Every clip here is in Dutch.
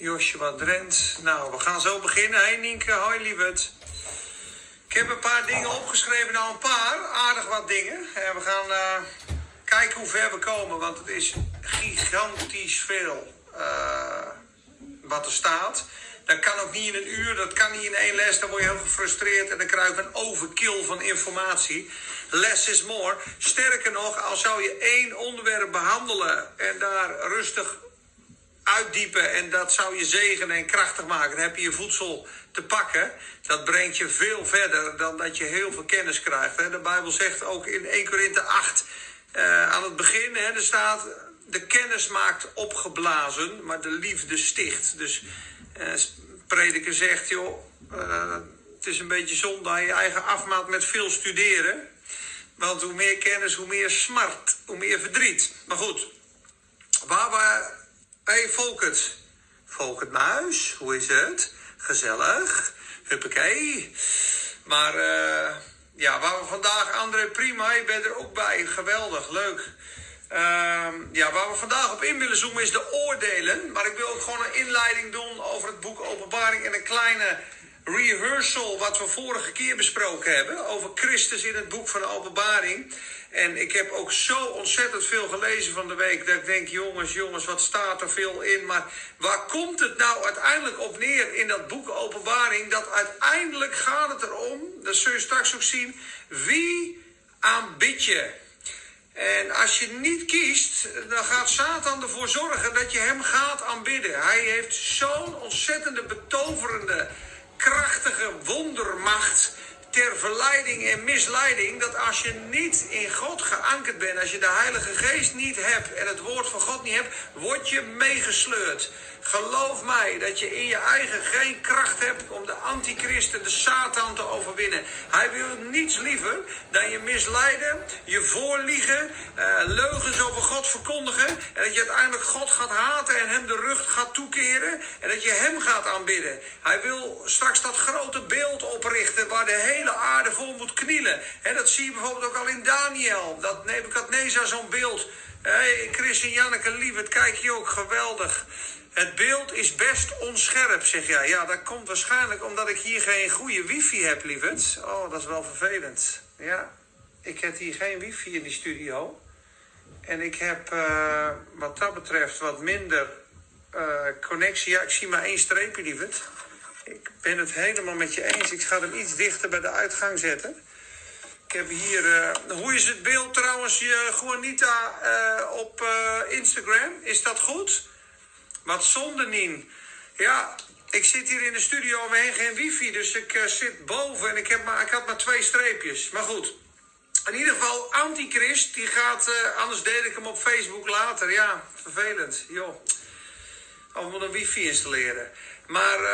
Joshua Drent. Nou, we gaan zo beginnen. Hey Nienke, hoi lieverd. Ik heb een paar dingen opgeschreven, nou een paar, aardig wat dingen. En we gaan uh, kijken hoe ver we komen, want het is gigantisch veel uh, wat er staat. Dat kan ook niet in een uur, dat kan niet in één les. Dan word je heel gefrustreerd en dan krijg je een overkill van informatie. Less is more. Sterker nog, al zou je één onderwerp behandelen en daar rustig uitdiepen en dat zou je zegenen en krachtig maken. Dan heb je je voedsel te pakken. Dat brengt je veel verder dan dat je heel veel kennis krijgt. De Bijbel zegt ook in 1 Korinthe 8 uh, aan het begin, er staat... De kennis maakt opgeblazen, maar de liefde sticht. Dus uh, prediker zegt, joh, uh, het is een beetje zonde dat je eigen afmaat met veel studeren. Want hoe meer kennis, hoe meer smart, hoe meer verdriet. Maar goed, waar we Hey Volkert. Volkert Muis, hoe is het? Gezellig. Huppakee. Maar uh, ja, waar we vandaag, André Prima, je bent er ook bij. Geweldig, leuk. Uh, ja, waar we vandaag op in willen zoomen is de oordelen. Maar ik wil ook gewoon een inleiding doen over het boek Openbaring en een kleine rehearsal wat we vorige keer besproken hebben. Over Christus in het boek van de Openbaring. En ik heb ook zo ontzettend veel gelezen van de week. Dat ik denk, jongens, jongens, wat staat er veel in. Maar waar komt het nou uiteindelijk op neer in dat boek Openbaring? Dat uiteindelijk gaat het erom, dat zul je straks ook zien. Wie aanbid je? En als je niet kiest, dan gaat Satan ervoor zorgen dat je hem gaat aanbidden. Hij heeft zo'n ontzettende betoverende, krachtige wondermacht ter verleiding en misleiding dat als je niet in God geankerd bent, als je de Heilige Geest niet hebt en het woord van God niet hebt, word je meegesleurd. Geloof mij dat je in je eigen geen kracht hebt om de antichristen, de Satan te overwinnen. Hij wil niets liever dan je misleiden, je voorliegen, uh, leugens over God verkondigen. En dat je uiteindelijk God gaat haten en hem de rug gaat toekeren. En dat je hem gaat aanbidden. Hij wil straks dat grote beeld oprichten waar de hele aarde voor moet knielen. En dat zie je bijvoorbeeld ook al in Daniel. Dat Nebukadnezar zo'n beeld. Hey, Chris en Janneke, lieverd, kijk je ook geweldig. Het beeld is best onscherp, zeg jij. Ja, dat komt waarschijnlijk omdat ik hier geen goede wifi heb, lieverd. Oh, dat is wel vervelend. Ja, ik heb hier geen wifi in die studio. En ik heb uh, wat dat betreft wat minder uh, connectie. Ja, ik zie maar één streepje, lieverd. Ik ben het helemaal met je eens. Ik ga hem iets dichter bij de uitgang zetten. Ik heb hier. Uh, hoe is het beeld trouwens, Juanita op Instagram? Is dat goed? Wat zonde, Nien. Ja, ik zit hier in de studio om heen geen wifi, dus ik uh, zit boven en ik, heb maar, ik had maar twee streepjes. Maar goed, in ieder geval, Antichrist, die gaat, uh, anders deel ik hem op Facebook later. Ja, vervelend, joh. We moeten een wifi installeren. Maar uh,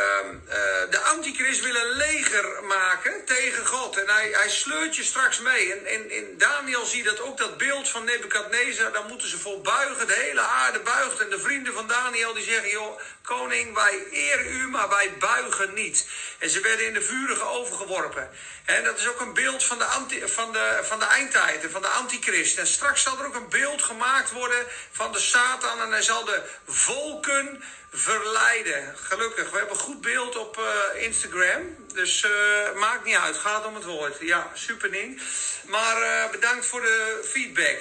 uh, de antichrist wil een leger maken tegen God. En hij, hij sleurt je straks mee. En in, Daniel zie dat ook, dat beeld van Nebukadnezar. Daar moeten ze voor buigen. De hele aarde buigt. En de vrienden van Daniel die zeggen... joh, koning, wij eer u, maar wij buigen niet. En ze werden in de vurige overgeworpen. En dat is ook een beeld van de, anti, van de, van de van de antichrist. En straks zal er ook een beeld gemaakt worden van de Satan. En hij zal de volken verleiden. Gelukkig, we hebben goed beeld op uh, Instagram. Dus uh, maakt niet uit, gaat om het woord. Ja, super Nien. Maar uh, bedankt voor de feedback.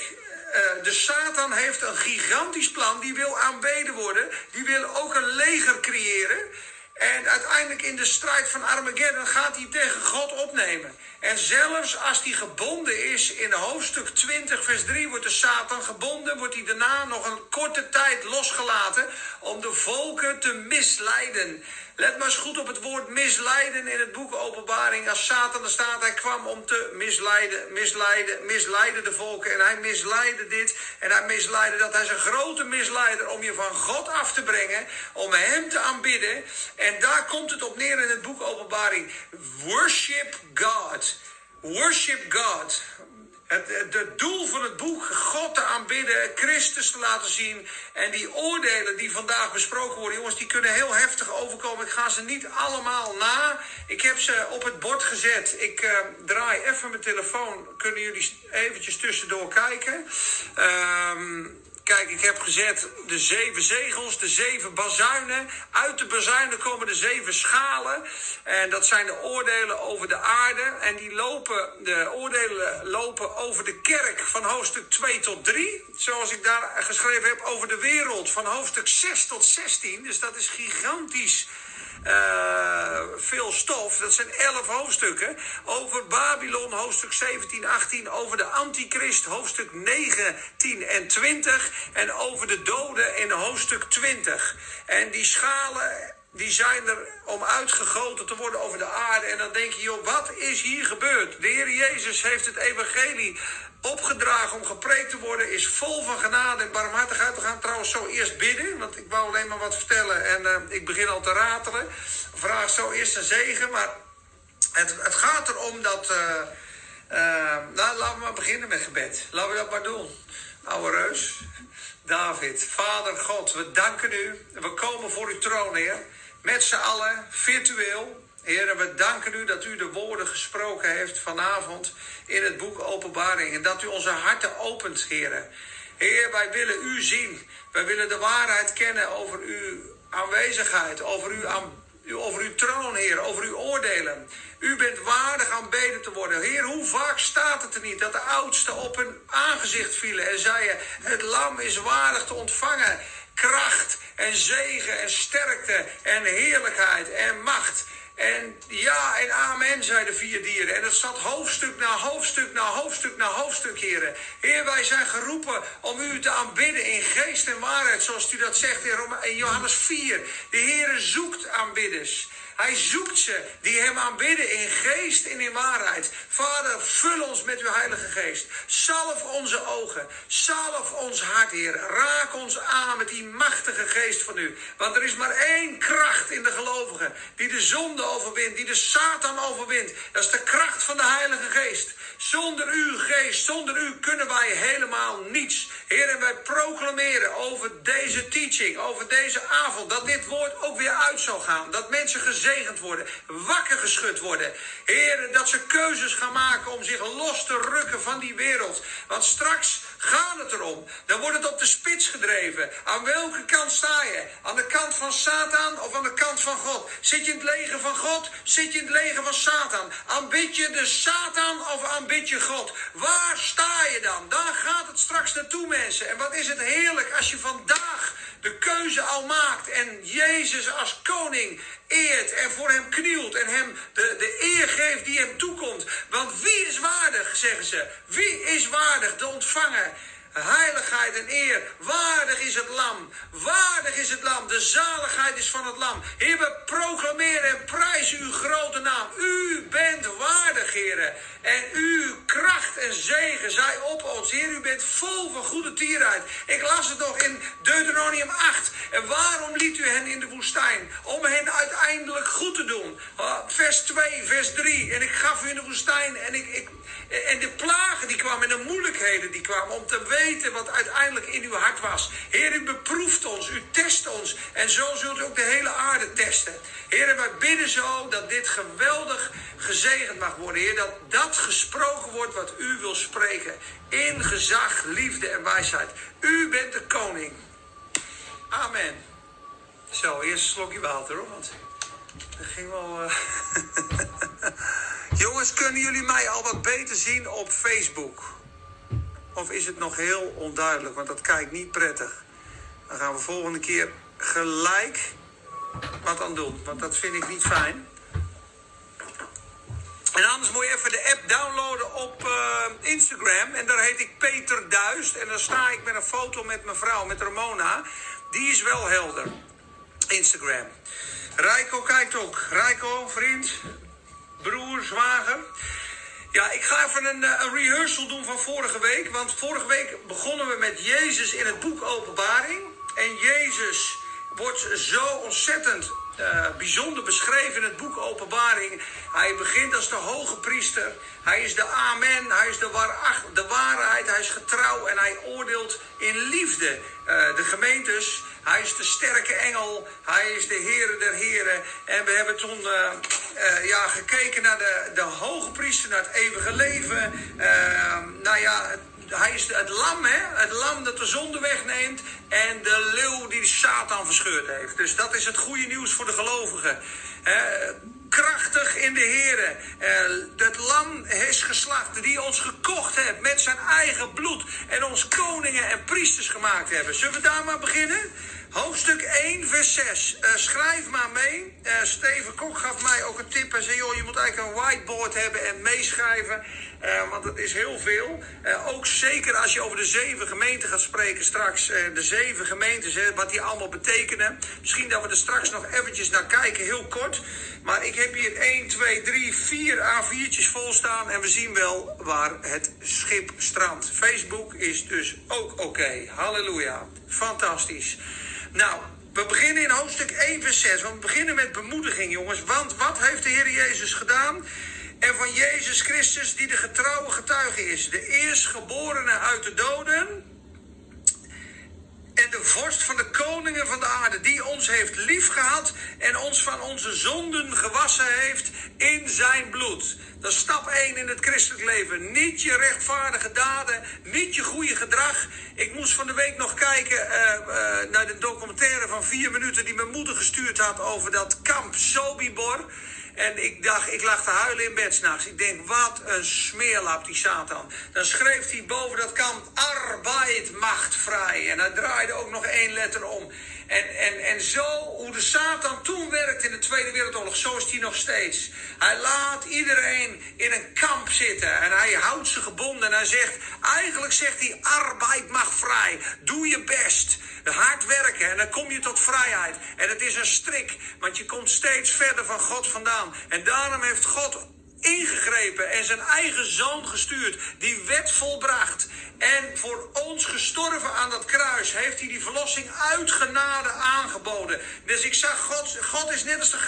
de Satan heeft een gigantisch plan. Die wil aanbeden worden. Die wil ook een leger creëren. En uiteindelijk in de strijd van Armageddon gaat hij tegen God opnemen. En zelfs als hij gebonden is in hoofdstuk 20, vers 3, wordt de Satan gebonden, wordt hij daarna nog een korte tijd losgelaten om de volken te misleiden. Let maar eens goed op het woord misleiden in het boek Openbaring. Als Satan er staat, hij kwam om te misleiden, misleiden, misleiden de volken. En hij misleidde dit en hij misleidde dat. Hij is een grote misleider om je van God af te brengen, om hem te aanbidden. En daar komt het op neer in het boek Openbaring. Worship God. Worship God. Het, het, doel van het boek, God te aanbidden, Christus te laten zien. En die oordelen die vandaag besproken worden, jongens, die kunnen heel heftig overkomen. Ik ga ze niet allemaal na. Ik heb ze op het bord gezet. Ik uh, draai even mijn telefoon. Kunnen jullie eventjes tussendoor kijken? Um, Kijk, ik heb gezet de zeven zegels, de zeven bazuinen. Uit de bazuinen komen de zeven schalen. En dat zijn de oordelen over de aarde. En die lopen, de oordelen lopen over de kerk van hoofdstuk 2 tot 3. Zoals ik daar geschreven heb over de wereld van hoofdstuk 6 tot 16. Dus dat is gigantisch uh, veel stof. Dat zijn elf hoofdstukken. Over Babylon, hoofdstuk 17, 18. Over de Antichrist, hoofdstuk 19 en 20. En over de doden in hoofdstuk 20. En die schalen die zijn er om uitgegoten te worden over de aarde. En dan denk je, joh, wat is hier gebeurd? De Heer Jezus heeft het evangelie opgedragen om gepreekt te worden, is vol van genade en barmhartigheid. We gaan trouwens zo eerst bidden, want ik wou alleen maar wat vertellen en uh, ik begin al te ratelen. Vraag zo eerst een zegen, maar het, het gaat erom dat. Uh, uh, nou, laten we maar beginnen met gebed. Laten we dat maar doen. Oude reus, David, Vader God, we danken u. We komen voor uw troon, Heer. Met z'n allen, virtueel. Heer, we danken u dat u de woorden gesproken heeft vanavond in het boek Openbaring. En dat u onze harten opent, Heer. Heer, wij willen u zien. Wij willen de waarheid kennen over uw aanwezigheid, over uw, over uw troon, Heer, over uw oordelen. U bent waardig aanbeden te worden. Heer, hoe vaak staat het er niet dat de oudsten op hun aangezicht vielen en zeiden: Het lam is waardig te ontvangen. Kracht en zegen en sterkte en heerlijkheid en macht. En ja en amen, zeiden de vier dieren. En het zat hoofdstuk na hoofdstuk na hoofdstuk na hoofdstuk, heren. Heer, wij zijn geroepen om u te aanbidden in geest en waarheid, zoals u dat zegt in Johannes 4. De Heer zoekt aanbidders. Hij zoekt ze die hem aanbidden in geest en in waarheid. Vader, vul ons met uw Heilige Geest. Salf onze ogen. Salf ons hart, Heer. Raak ons aan met die machtige geest van u. Want er is maar één kracht in de gelovigen die de zonde overwint, die de Satan overwint. Dat is de kracht van de Heilige Geest. Zonder uw geest, zonder u kunnen wij helemaal niets. Heer, en wij proclameren over deze teaching, over deze avond, dat dit woord ook weer uit zal gaan. Dat mensen gezegend worden, wakker geschud worden. Heer, dat ze keuzes gaan maken om zich los te rukken van die wereld. Want straks gaat het erom. Dan wordt het op de spits gedreven. Aan welke kant sta je? Aan de kant van Satan of aan de kant van God? Zit je in het leger van God? Zit je in het leger van Satan? Aanbid je de Satan of aanbid je God? Waar sta je dan? Daar gaat het straks naartoe, mensen. En wat is het heerlijk als je vandaag de keuze al maakt en Jezus als koning eert en voor hem knielt en hem de, de eer geeft die hem toekomt. Want wie is waardig, zeggen ze. Wie is waardig de ontvangen? Heiligheid en eer. Waardig is het lam. Waardig is het lam. De zaligheid is van het lam. Heer, we proclameren en prijzen uw grote naam. U bent waardig, heren. En uw kracht en zegen zij op ons. Heer, u bent vol van goede tierheid. Ik las het nog in Deuteronomium 8. En waarom liet u hen in de woestijn? Om hen uiteindelijk goed te doen. Ah, vers 2, vers 3. En ik gaf u in de woestijn en ik, ik en de plagen die kwamen en de moeilijkheden die kwamen om te weten wat uiteindelijk in uw hart was. Heer, u beproeft ons, u test ons. En zo zult u ook de hele aarde testen. Heer, wij bidden zo dat dit geweldig gezegend mag worden. Heer, dat dat gesproken wordt wat u wil spreken. In gezag, liefde en wijsheid. U bent de koning. Amen. Zo, eerst een slokje water hoor, want dat ging wel... Uh... Jongens, kunnen jullie mij al wat beter zien op Facebook? Of is het nog heel onduidelijk? Want dat kijkt niet prettig. Dan gaan we volgende keer gelijk wat aan doen. Want dat vind ik niet fijn. En anders moet je even de app downloaden op uh, Instagram. En daar heet ik Peter Duist. En dan sta ik met een foto met mijn vrouw, met Ramona. Die is wel helder. Instagram. Rijko kijkt ook. Rijko, vriend broer, zwager. Ja, ik ga even een, eh, een, rehearsal doen van vorige week. Want vorige week begonnen we met Jezus in het boek Openbaring. En Jezus wordt zo ontzettend uh, bijzonder beschreven in het boek Openbaring. Hij begint als de hoge priester. Hij is de Amen. Hij is de, waar, de waarheid. Hij is getrouw en hij oordeelt in liefde uh, de gemeentes. Hij is de sterke engel. Hij is de Heere der Heren. En we hebben toen uh, ja, gekeken naar de, de hoge priester, naar het eeuwige leven. Nou ja, hij is het lam, hè? Het lam dat de zonde wegneemt. En de leeuw die Satan verscheurd heeft. Dus dat is het goede nieuws voor de gelovigen. krachtig in de Heer. het lam is geslacht die ons gekocht heeft met zijn eigen bloed. En ons koningen en priesters gemaakt hebben. Zullen we daar maar beginnen? Hoofdstuk 1, vers 6. Uh, schrijf maar mee. Uh, Steven Kok gaf mij ook een tip en zei: joh, je moet eigenlijk een whiteboard hebben en meeschrijven. Uh, want het is heel veel. ook zeker als je over de zeven gemeenten gaat spreken straks. de zeven gemeentes, hè, wat die allemaal betekenen. Misschien dat we er straks nog eventjes naar kijken, heel kort. Maar ik heb hier 1, 2, 3, 4 A4'tjes vol staan. En we zien wel waar het schip strandt. Facebook is dus ook oké. Halleluja. Fantastisch. Nou, we beginnen in hoofdstuk 1, vers 6. Want we beginnen met bemoediging, jongens. Want wat heeft de Heer Jezus gedaan? En van Jezus Christus, die de getrouwe getuige is. De eerstgeborene uit de doden. En de vorst van de koningen van de aarde. Die ons heeft liefgehad. En ons van onze zonden gewassen heeft in zijn bloed. Dat is stap 1 in het christelijk leven. Niet je rechtvaardige daden, niet je goede gedrag. Ik moest van de week nog kijken uh, uh, naar de documentaire van vier minuten die mijn moeder gestuurd had over dat kamp Sobibor. En ik dacht, ik lag te huilen in bed s'nachts. Ik denk, wat een smeerlap die Satan. Dan schreef hij boven dat kamp, arbeid macht vrij. En hij draaide ook nog één letter om. En, en, en zo, hoe de Satan toen werkt in de Tweede Wereldoorlog, zo is hij nog steeds. Hij laat iedereen in een kamp zitten en hij houdt ze gebonden. En hij zegt, eigenlijk zegt hij, arbeid mag vrij. Doe je best. Hard werken en dan kom je tot vrijheid. En het is een strik, want je komt steeds verder van God vandaan. En daarom heeft God ingegrepen en zijn eigen zoon gestuurd, die wet volbracht. En voor ons gestorven aan dat kruis heeft hij die verlossing uit genade aangeboden. Dus ik zag, God, God is net als de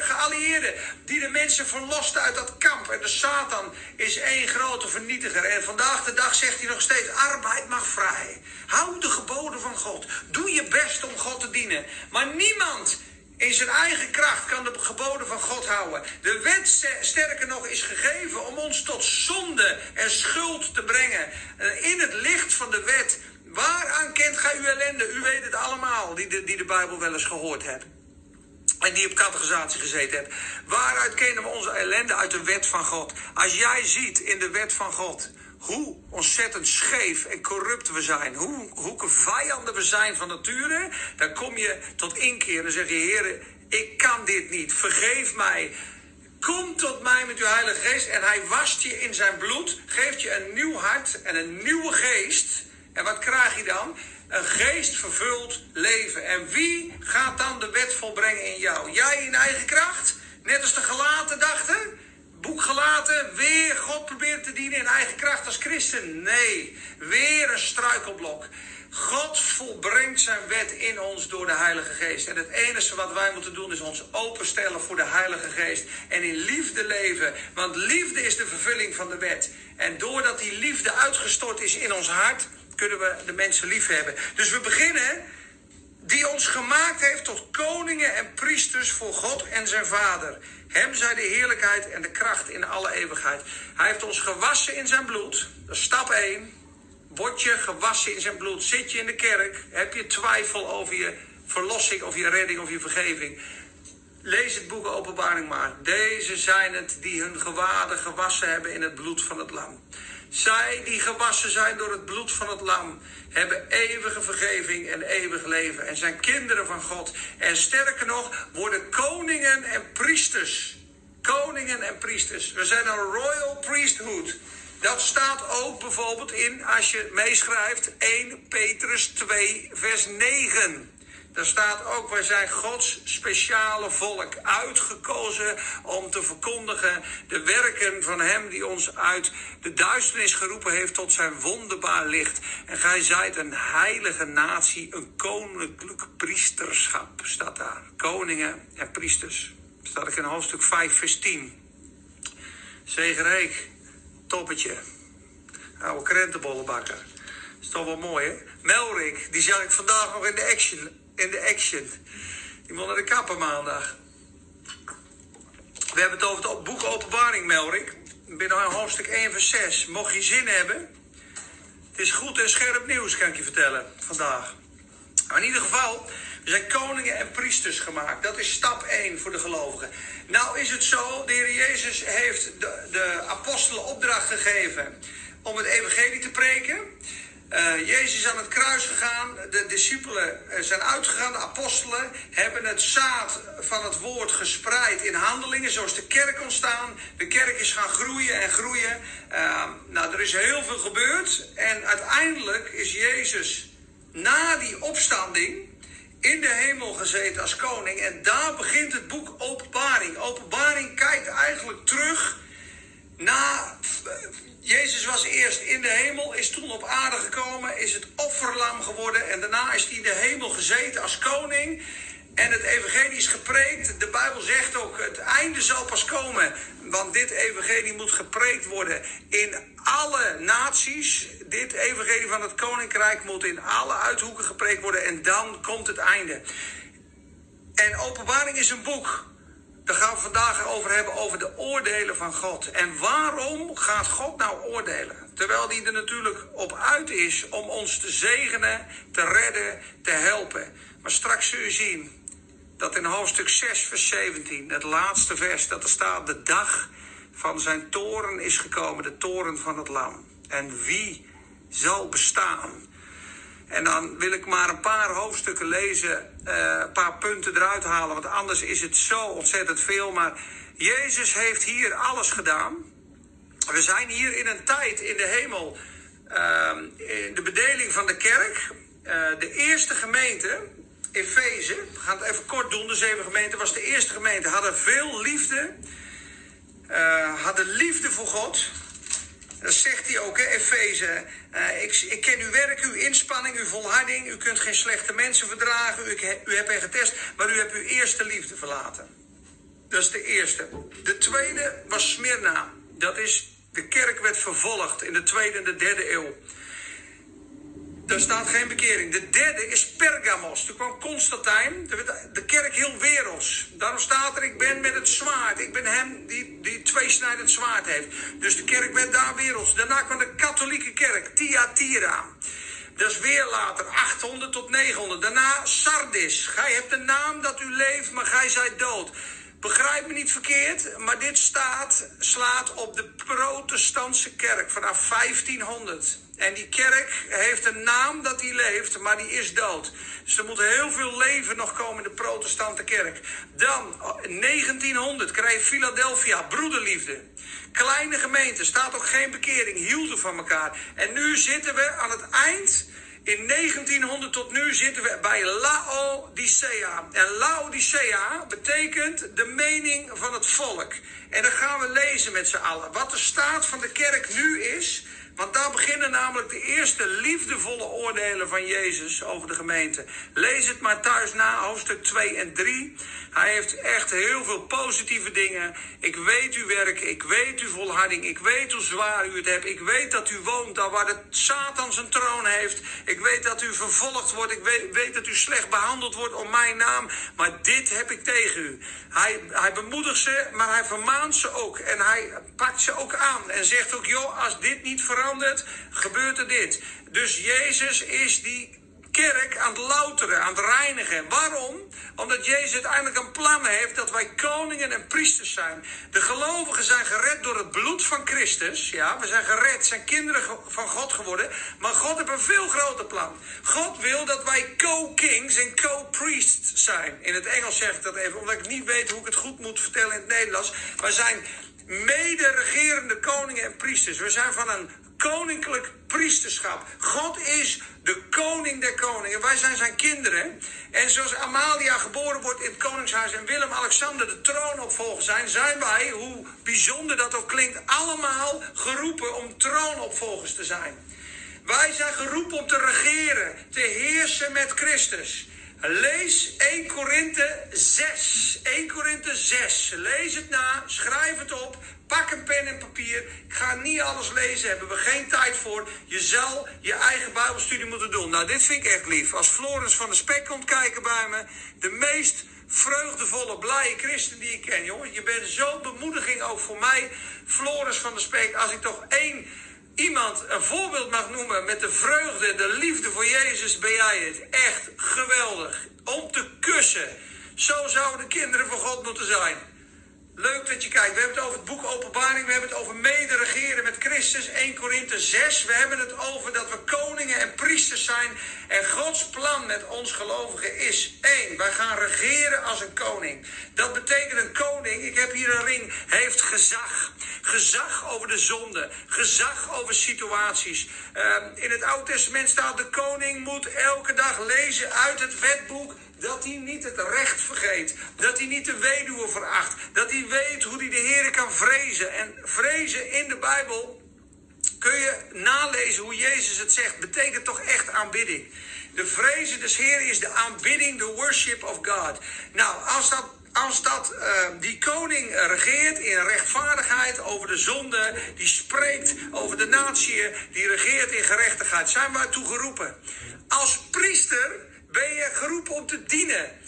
geallieerde die de mensen verlost uit dat kamp. En de Satan is één grote vernietiger. En vandaag de dag zegt hij nog steeds, arbeid mag vrij. Hou de geboden van God. Doe je best om God te dienen. Maar niemand in zijn eigen kracht kan de geboden van God houden. De wet, sterker nog, is gegeven om ons tot zonde en schuld te brengen. Eh, in het licht van de wet. Waaraan kent gij uw ellende? U weet het allemaal, die de, die de Bijbel wel eens gehoord hebben. En die op categorisatie gezeten hebt. Waaruit kennen we onze ellende? Uit de wet van God. Als jij ziet in de wet van God hoe ontzettend scheef en corrupt we zijn. Hoe, hoe vijanden we zijn van nature. Dan kom je tot inkeer en zeg je, heren, ik kan dit niet. Vergeef mij. Kom tot mij met uw Heilige Geest en hij wast je in zijn bloed. Geeft je een nieuw hart en een nieuwe geest. En wat krijg je dan? Een geest vervuld leven. En wie gaat dan de wet volbrengen in jou? Jij in eigen kracht? Net als de gelaten dachten? Boek gelaten, weer God probeert te dienen in eigen kracht als christen. Nee, weer een struikelblok. God volbrengt zijn wet in ons door de Heilige Geest. En het enige wat wij moeten doen is ons openstellen voor de Heilige Geest. En in liefde leven. Want liefde is de vervulling van de wet. En doordat die liefde uitgestort is in ons hart, kunnen we de mensen lief hebben. Dus we beginnen die ons gemaakt heeft tot koningen en priesters voor God en zijn Vader. Hem zij de heerlijkheid en de kracht in alle eeuwigheid. Hij heeft ons gewassen in zijn bloed. Dat is stap 1. Word je gewassen in zijn bloed? Zit je in de kerk? Heb je twijfel over je verlossing of je redding of je vergeving? Lees het boek Openbaring maar. Deze zijn het die hun gewaden gewassen hebben in het bloed van het lam. Zij die gewassen zijn door het bloed van het lam, hebben eeuwige vergeving en eeuwig leven en zijn kinderen van God. En sterker nog, worden koningen en priesters. Koningen en priesters. We zijn een royal priesthood. Dat staat ook bijvoorbeeld in, als je meeschrijft, 1 Petrus 2, vers 9. Daar staat ook, wij zijn Gods speciale volk, uitgekozen om te verkondigen de werken van Hem die ons uit de duisternis geroepen heeft tot zijn wonderbaar licht. En gij zijt een heilige natie, een koninklijk priesterschap, staat daar. Koningen en priesters. Staat ik in hoofdstuk 5, vers 10. Zegereek, toppetje. Oude krentenbollenbakker. Is toch wel mooi, hè? Melrik, die zag ik vandaag nog in de action in de action. Die wil naar de kapper maandag. We hebben het over het boek Openbaring, Melrik. Binnen hoofdstuk 1 vers 6. Mocht je zin hebben, is goed en scherp nieuws, kan ik je vertellen, vandaag. Maar in ieder geval, we zijn koningen en priesters gemaakt. Dat is stap 1 voor de gelovigen. Nou is het zo, de Heer Jezus heeft de, de apostelen opdracht gegeven om het evangelie te preken. Uh, Jezus is aan het kruis gegaan, de discipelen eh, zijn uitgegaan, de apostelen hebben het zaad van het woord gespreid in handelingen, zoals de kerk ontstaan. De kerk is gaan groeien en groeien. Uh, nou, er is heel veel gebeurd en uiteindelijk is Jezus na die opstanding in de hemel gezeten als koning. En daar begint het boek Openbaring. Openbaring kijkt eigenlijk terug na. Jezus was eerst in de hemel, is toen op aarde gekomen, is het offerlam geworden en daarna is hij in de hemel gezeten als koning. En het evangelie is gepreekt. De Bijbel zegt ook, het einde zal pas komen. Want dit evangelie moet gepreekt worden in alle naties. Dit evangelie van het koninkrijk moet in alle uithoeken gepreekt worden. En dan komt het einde. En openbaring is een boek. Daar gaan we vandaag over hebben, over de oordelen van God. En waarom gaat God nou oordelen? Terwijl die er natuurlijk op uit is om ons te zegenen, te redden, te helpen. Maar straks zul je zien dat in hoofdstuk 6, vers 17, het laatste vers, dat er staat: De dag van zijn toren is gekomen, de toren van het Lam. En wie zal bestaan? En dan wil ik maar een paar hoofdstukken lezen, uh, een paar punten eruit halen, want anders is het zo ontzettend veel. Maar Jezus heeft hier alles gedaan. We zijn hier in een tijd in de hemel, uh, in de bedeling van de kerk. Uh, de eerste gemeente, Efeze, we gaan het even kort doen, de zeven gemeenten was de eerste gemeente, hadden veel liefde, uh, hadden liefde voor God. Dat zegt hij ook, Efeze. Uh, ik, ik, ken uw werk, uw inspanning, uw volharding. U kunt geen slechte mensen verdragen. U, u hebt hen getest, maar u hebt uw eerste liefde verlaten. Dat is de eerste. De tweede was Smyrna. Dat is, de kerk werd vervolgd in de tweede en de derde eeuw. Daar staat geen bekering. De derde is Pergamos. Toen kwam Constantijn. De kerk heel werelds. Daarom staat er: Ik ben met het zwaard. Ik ben hem die, die tweesnijdend zwaard heeft. Dus de kerk werd daar werelds. Daarna kwam de katholieke kerk, Thyatira. Dat is weer later, 800 tot 900. Daarna Sardis. Gij hebt een naam dat u leeft, maar gij zijt dood. Begrijp me niet verkeerd, maar dit staat, slaat op de protestantse kerk vanaf 1500. En die kerk heeft een naam dat die leeft, maar die is dood. Dus er moet heel veel leven nog komen in de protestante kerk. Dan, 1900, krijg je Philadelphia, broederliefde. Kleine gemeente, staat ook geen bekering, hielden van elkaar. En nu zitten we aan het eind in 1900 tot nu zitten we bij Laodicea. En Laodicea betekent de mening van het volk. En dan gaan we lezen met z'n allen. Wat de staat van de kerk nu is. Want daar beginnen namelijk de eerste liefdevolle oordelen van Jezus over de gemeente. Lees het maar thuis na, hoofdstuk 2 en 3. Hij heeft echt heel veel positieve dingen. Ik weet uw werk, ik weet uw volharding, ik weet hoe zwaar u het hebt. Ik weet dat u woont daar waar de Satan zijn troon heeft. Ik weet dat u vervolgd wordt, ik weet, weet dat u slecht behandeld wordt om mijn naam. Maar dit heb ik tegen u. Hij, hij bemoedigt ze, maar hij vermaant ze ook. En hij pakt ze ook aan en zegt ook, joh, als dit niet verandert, gebeurt er dit. Dus Jezus is die kerk aan het louteren, aan het reinigen. Waarom? Omdat Jezus uiteindelijk een plan heeft dat wij koningen en priesters zijn. De gelovigen zijn gered door het bloed van Christus. Ja, we zijn gered, zijn kinderen van God geworden. Maar God heeft een veel groter plan. God wil dat wij co-kings en co-priests zijn. In het Engels zeg ik dat even, omdat ik niet weet hoe ik het goed moet vertellen in het Nederlands. Wij zijn mede-regerende koningen en priesters. We zijn van een koninklijk priesterschap. God is de koning der koningen. Wij zijn zijn kinderen. En zoals Amalia geboren wordt in het koningshuis en Willem-Alexander de troonopvolger zijn, zijn wij, hoe bijzonder dat ook klinkt, allemaal geroepen om troonopvolgers te zijn. Wij zijn geroepen om te regeren, te heersen met Christus. Lees 1 Korinthe 6. 1 Korinthe 6. Lees het na, schrijf het op. Pak een pen en papier. Ik ga niet alles lezen, hebben we geen tijd voor. Je zal je eigen Bijbelstudie moeten doen. Nou, dit vind ik echt lief. Als Floris van de Spek komt kijken bij me, de meest vreugdevolle, blije christen die ik ken, jongen. Je bent zo'n bemoediging ook voor mij, Floris van de Spek. Als ik toch één iemand een voorbeeld mag noemen met de vreugde de liefde voor Jezus, ben jij het. Echt geweldig. Om te kussen. Zo zouden de kinderen van God moeten zijn. Leuk dat je kijkt. We hebben het over het boek Openbaring. We hebben het over mederegeren met Christus. 1 Korinthe 6. We hebben het over dat we koningen en priesters zijn. En Gods plan met ons gelovigen is één. Wij gaan regeren als een koning. Dat betekent een koning, ik heb hier een ring, heeft gezag. Gezag over de zonde. Gezag over situaties. Uh, in het Oude Testament staat de koning moet elke dag lezen uit het wetboek dat hij niet het recht vergeet. Dat hij niet de weduwe veracht. Dat hij weet hoe hij de Heer kan vrezen. En vrezen in de Bijbel kun je nalezen hoe Jezus het zegt. Betekent toch echt aanbidding. De vrezen des Heer is de aanbidding, de worship of God. Nou, als dat als dat uh, die koning regeert in rechtvaardigheid over de zonde, die spreekt over de natie, die regeert in gerechtigheid, zijn wij toe geroepen. Als priester ben je geroepen om te dienen.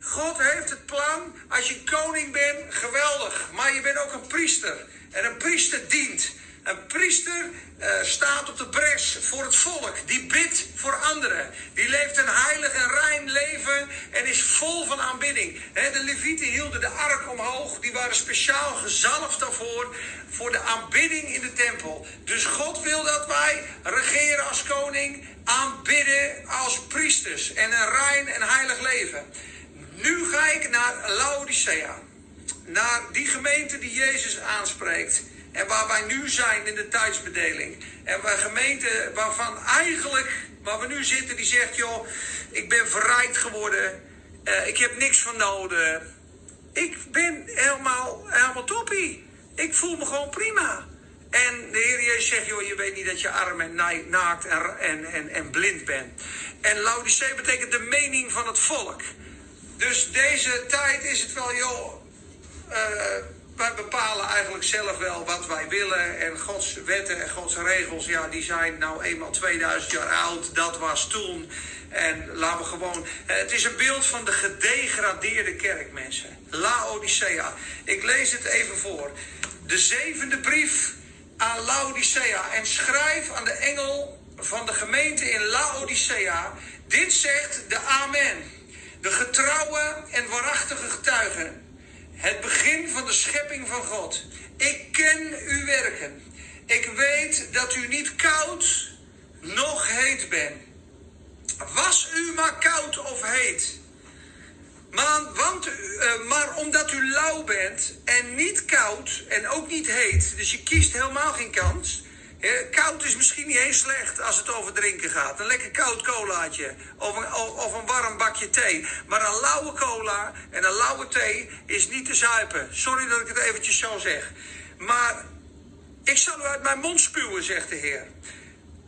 God heeft het plan, als je koning bent, geweldig. Maar je bent ook een priester. En een priester dient. Een priester uh, staat op de bres voor het volk. Die bidt voor anderen. Die leeft een heilig en rein leven en is vol van aanbidding. De Levieten hielden de ark omhoog. Die waren speciaal gezalfd daarvoor. Voor de aanbidding in de tempel. Dus God wil dat wij regeren als koning. Aanbidden als priesters. En een rein en heilig leven. Nu ga ik naar Laodicea. Naar die gemeente die Jezus aanspreekt. En waar wij nu zijn in de tijdsbedeling. En waar gemeente waarvan eigenlijk, waar we nu zitten, die zegt: joh, ik ben verrijkt geworden. Uh, ik heb niks van nodig. Ik ben helemaal, helemaal toppie. Ik voel me gewoon prima. En de Heer Jezus zegt, joh, je weet niet dat je arm en naakt en, en, en, blind bent. En Laodicea betekent de mening van het volk. Dus deze tijd is het wel, joh, uh, wij bepalen eigenlijk zelf wel wat wij willen. En Gods wetten en Gods regels, ja, die zijn nou eenmaal 2000 jaar oud. Dat was toen. En laten we gewoon. Het is een beeld van de gedegradeerde kerk, mensen. Laodicea. Ik lees het even voor. De zevende brief aan Laodicea. En schrijf aan de engel van de gemeente in Laodicea. Dit zegt de Amen. De getrouwe en waarachtige getuigen het begin van de schepping van God. Ik ken uw werken. Ik weet dat u niet koud noch heet bent. Was u maar koud of heet. Maar, want, uh, maar omdat u lauw bent en niet koud en ook niet heet, dus je kiest helemaal geen kans, koud is misschien niet eens slecht als het over drinken gaat. Een lekker koud colaatje of een, of een warm bakje thee. Maar een lauwe cola en een lauwe thee is niet te zuipen. Sorry dat ik het eventjes zo zeg. Maar ik zal u uit mijn mond spuwen, zegt de Heer.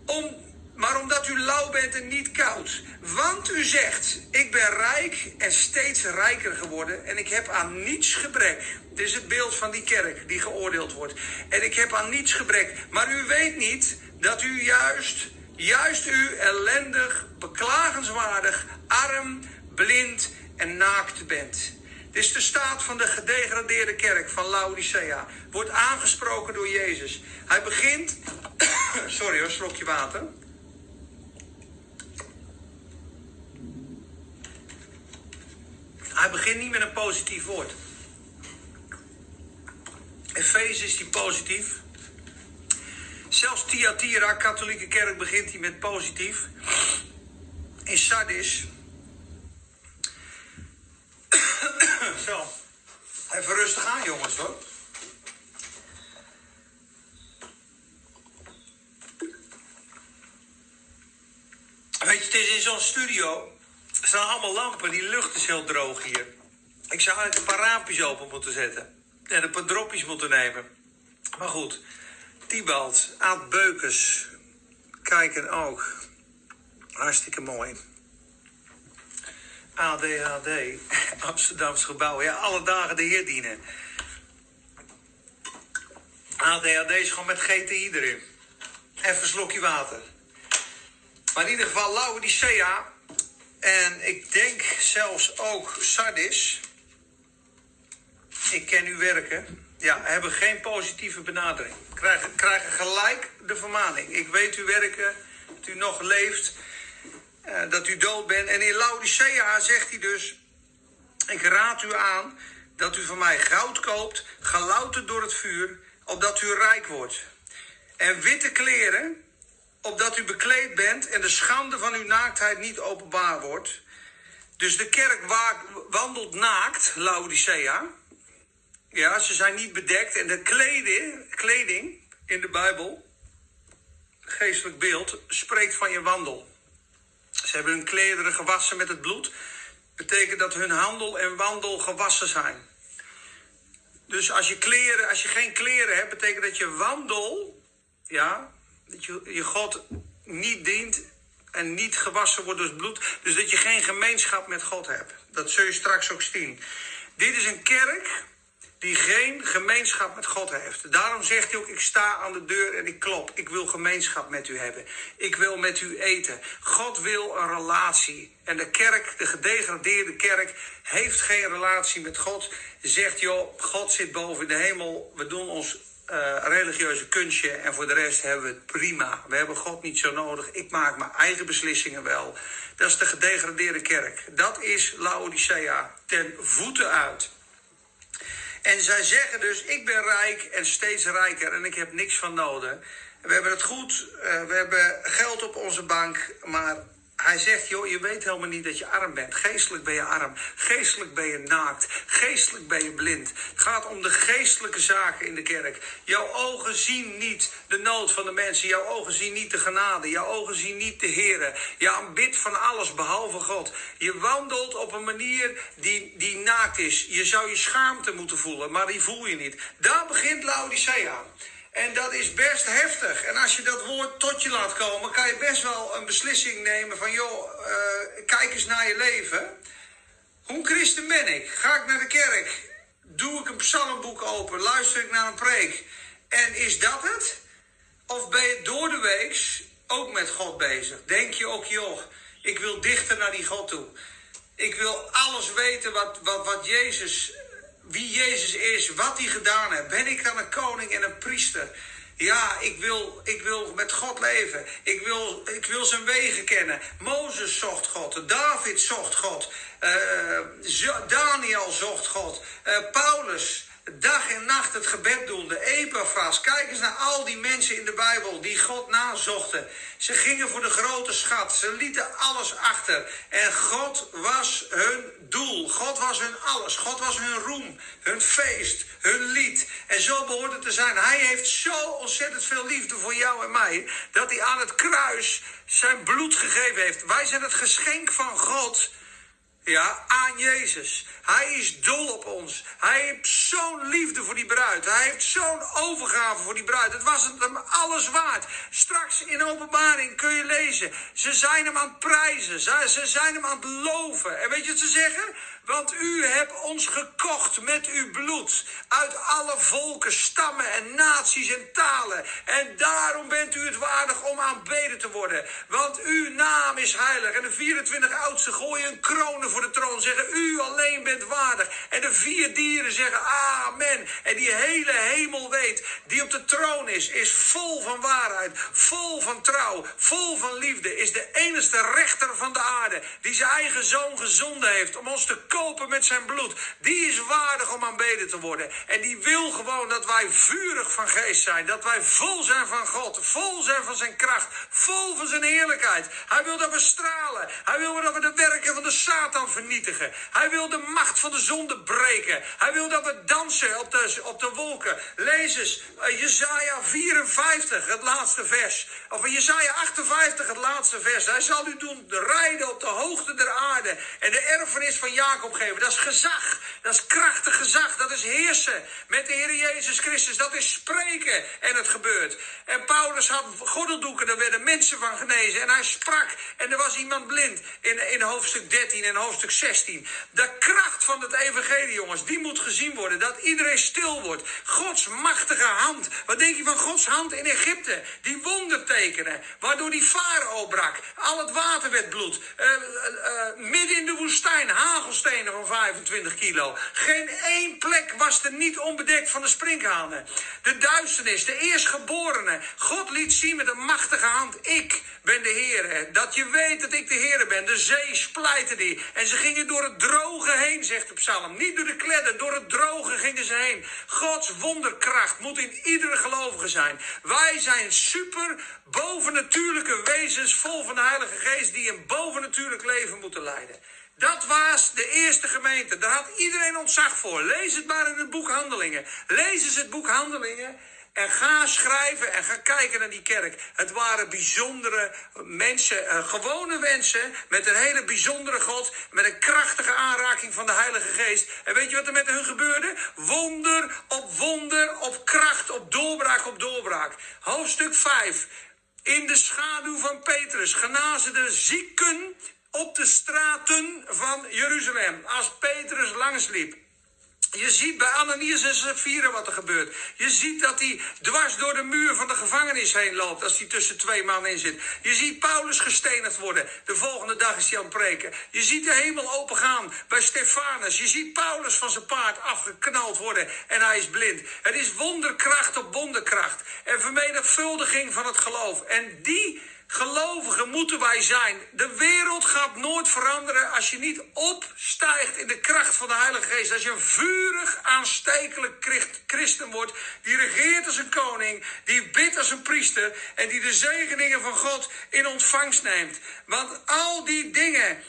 Om, maar omdat u lauw bent en niet koud. Want u zegt, ik ben rijk en steeds rijker geworden en ik heb aan niets gebrek. Dit is het beeld van die kerk die geoordeeld wordt. En ik heb aan niets gebrek. Maar u weet niet dat u juist, juist u ellendig, beklagenswaardig, arm, blind en naakt bent. Dit is de staat van de gedegradeerde kerk van Laodicea. Wordt aangesproken door Jezus. Hij begint. Sorry hoor, slokje water. Hij begint niet met een positief woord. Efeze is die positief. Zelfs Thyatira, katholieke kerk, begint hij met positief. In Sardis. Zo. Even rustig aan, jongens hoor. Weet je, het is in zo'n studio. Staan allemaal lampen, die lucht is heel droog hier. Ik zou eigenlijk een paar raampjes open moeten zetten en een paar dropjes moeten nemen. Maar goed, Tibalt, Aad Beukers, kijken ook. Hartstikke mooi. ADHD, Amsterdamse gebouw. Ja, alle dagen de Heer dienen. ADHD is gewoon met GTI erin. Even een slokje water. Maar in ieder geval Laodicea. En ik denk zelfs ook Sardis. Ik ken uw werken. ja, hebben geen positieve benadering. Krijgen, krijgen gelijk de vermaning. Ik weet uw werken, dat u nog leeft, uh, dat u dood bent. En in Laodicea zegt hij dus: Ik raad u aan dat u van mij goud koopt, gelouterd door het vuur, opdat u rijk wordt. En witte kleren, opdat u bekleed bent en de schande van uw naaktheid niet openbaar wordt. Dus de kerk wandelt naakt, Laodicea. Ja, ze zijn niet bedekt. En de kleding, kleding in de Bijbel, geestelijk beeld, spreekt van je wandel. Ze hebben hun klederen gewassen met het bloed. Betekent dat hun handel en wandel gewassen zijn. Dus als je kleren, als je geen kleren hebt, betekent dat je wandel, ja, dat je, je God niet dient en niet gewassen wordt door het bloed. Dus dat je geen gemeenschap met God hebt. Dat zul je straks ook zien. Dit is een kerk die geen gemeenschap met God heeft. Daarom zegt hij ook: Ik sta aan de deur en ik klop. Ik wil gemeenschap met u hebben. Ik wil met u eten. God wil een relatie. En de kerk, de gedegradeerde kerk, heeft geen relatie met God. Zegt joh, God zit boven in de hemel. We doen ons uh, religieuze kunstje en voor de rest hebben we het prima. We hebben God niet zo nodig. Ik maak mijn eigen beslissingen wel. Dat is de gedegradeerde kerk. Dat is Laodicea ten voeten uit. En zij zeggen dus: Ik ben rijk en steeds rijker en ik heb niks van nodig. We hebben het goed, uh, we hebben geld op onze bank, maar hij zegt, joh, je weet helemaal niet dat je arm bent. Geestelijk ben je arm. Geestelijk ben je naakt. Geestelijk ben je blind. Het gaat om de geestelijke zaken in de kerk. Jouw ogen zien niet de nood van de mensen. Jouw ogen zien niet de genade. Jouw ogen zien niet de Here. Je aanbidt van alles behalve God. Je wandelt op een manier die, die naakt is. Je zou je schaamte moeten voelen, maar die voel je niet. Daar begint Laodicea. En dat is best heftig. En als je dat woord tot je laat komen, kan je best wel een beslissing nemen van, joh, uh, kijk eens naar je leven. Hoe christen ben ik? Ga ik naar de kerk? Doe ik een psalmboek open? Luister ik naar een preek? En is dat het? Of ben je door de weeks ook met God bezig? Denk je ook, joh, ik wil dichter naar die God toe. Ik wil alles weten wat, wat, wat Jezus wie Jezus is, wat hij gedaan heeft. Ben ik dan een koning en een priester? Ja, ik wil, ik wil met God leven. Ik wil, ik wil zijn wegen kennen. Mozes zocht God. David zocht God. Uh, Daniel zocht God. Uh, Paulus dag en nacht het gebed doen. De Epaphras. Kijk eens naar al die mensen in de Bijbel die God nazochten. Ze gingen voor de grote schat. Ze lieten alles achter. En God was hun doel. God was hun alles. God was hun roem, hun feest, hun lied. En zo behoort het te zijn. Hij heeft zo ontzettend veel liefde voor jou en mij. Dat hij aan het kruis zijn bloed gegeven heeft. Wij zijn het geschenk van God ja, aan Jezus. Hij is dol op ons. Hij heeft zo'n liefde voor die bruid. Hij heeft zo'n overgave voor die bruid. Het was hem alles waard. Straks in openbaring kun je lezen. Ze zijn hem aan het prijzen. Ze zijn hem aan het loven. En weet je wat ze zeggen? Want u hebt ons gekocht met uw bloed. Uit alle volken, stammen en naties en talen. En daarom bent u het waardig om aanbeden te worden. Want uw naam is heilig. En de 24 oudsten gooien een kronen voor de troon. Zeggen u alleen bent waardig. En de vier dieren zeggen amen. En die hele hemel weet, die op de troon is, is vol van waarheid. Vol van trouw. Vol van liefde. Is de enige rechter van de aarde. Die zijn eigen zoon gezonden heeft om ons te kopen met zijn bloed. Die is waardig om aanbeden te worden. En die wil gewoon dat wij vurig van geest zijn. Dat wij vol zijn van God. Vol zijn van zijn kracht. Vol van zijn heerlijkheid. Hij wil dat we stralen. Hij wil dat we de werken van de Satan vernietigen. Hij wil de macht van de zonde breken. Hij wil dat we dansen op de, op de wolken. Lees eens uh, Jezaja 54, het laatste vers. Of Jezaja 58, het laatste vers. Hij zal u doen rijden op de hoogte der aarde. En de erfenis van Jacob opgeven. Dat is gezag. Dat is krachtig gezag. Dat is heersen met de Heer Jezus Christus. Dat is spreken. En het gebeurt. En Paulus had gordeldoeken. Daar werden mensen van genezen. En hij sprak. En er was iemand blind. In, in hoofdstuk 13 en hoofdstuk 16. De kracht van het evangelie, jongens. Die moet gezien worden. Dat iedereen stil wordt. Gods machtige hand. Wat denk je van Gods hand in Egypte? Die wondertekenen. Waardoor die farao brak. Al het water werd bloed. Uh, uh, midden in de woestijn. Hagelsteen van 25 kilo. Geen één plek was er niet onbedekt van de sprinkhanen. De duisternis, de eerstgeborene. God liet zien met een machtige hand, ik ben de Heer. Dat je weet dat ik de Heer ben. De zee splijtte die. En ze gingen door het droge heen, zegt de psalm. Niet door de kledden, door het droge gingen ze heen. Gods wonderkracht moet in iedere gelovige zijn. Wij zijn super bovennatuurlijke wezens vol van de Heilige Geest die een bovennatuurlijk leven moeten leiden. Dat was de eerste gemeente. Daar had iedereen ontzag voor. Lees het maar in het boek Handelingen. Lees eens het boek Handelingen. En ga schrijven en ga kijken naar die kerk. Het waren bijzondere mensen, uh, gewone mensen met een hele bijzondere God, met een krachtige aanraking van de Heilige Geest. En weet je wat er met hun gebeurde? Wonder op wonder, op kracht, op doorbraak, op doorbraak. Hoofdstuk 5. In de schaduw van Petrus genazen de zieken op de straten van Jeruzalem. Als Petrus langsliep. Je ziet bij Ananias en Sapphira wat er gebeurt. Je ziet dat hij dwars door de muur van de gevangenis heen loopt als hij tussen twee mannen in zit. Je ziet Paulus gestenigd worden. De volgende dag is hij aan het preken. Je ziet de hemel opengaan bij Stefanus. Je ziet Paulus van zijn paard afgeknald worden en hij is blind. Het is wonderkracht op wonderkracht en vermenigvuldiging van het geloof. En die Gelovigen moeten wij zijn. De wereld gaat nooit veranderen als je niet opstijgt in de kracht van de Heilige Geest. Als je een vurig aanstekelijk christen wordt, die regeert als een koning, die bidt als een priester en die de zegeningen van God in ontvangst neemt. Want al die dingen,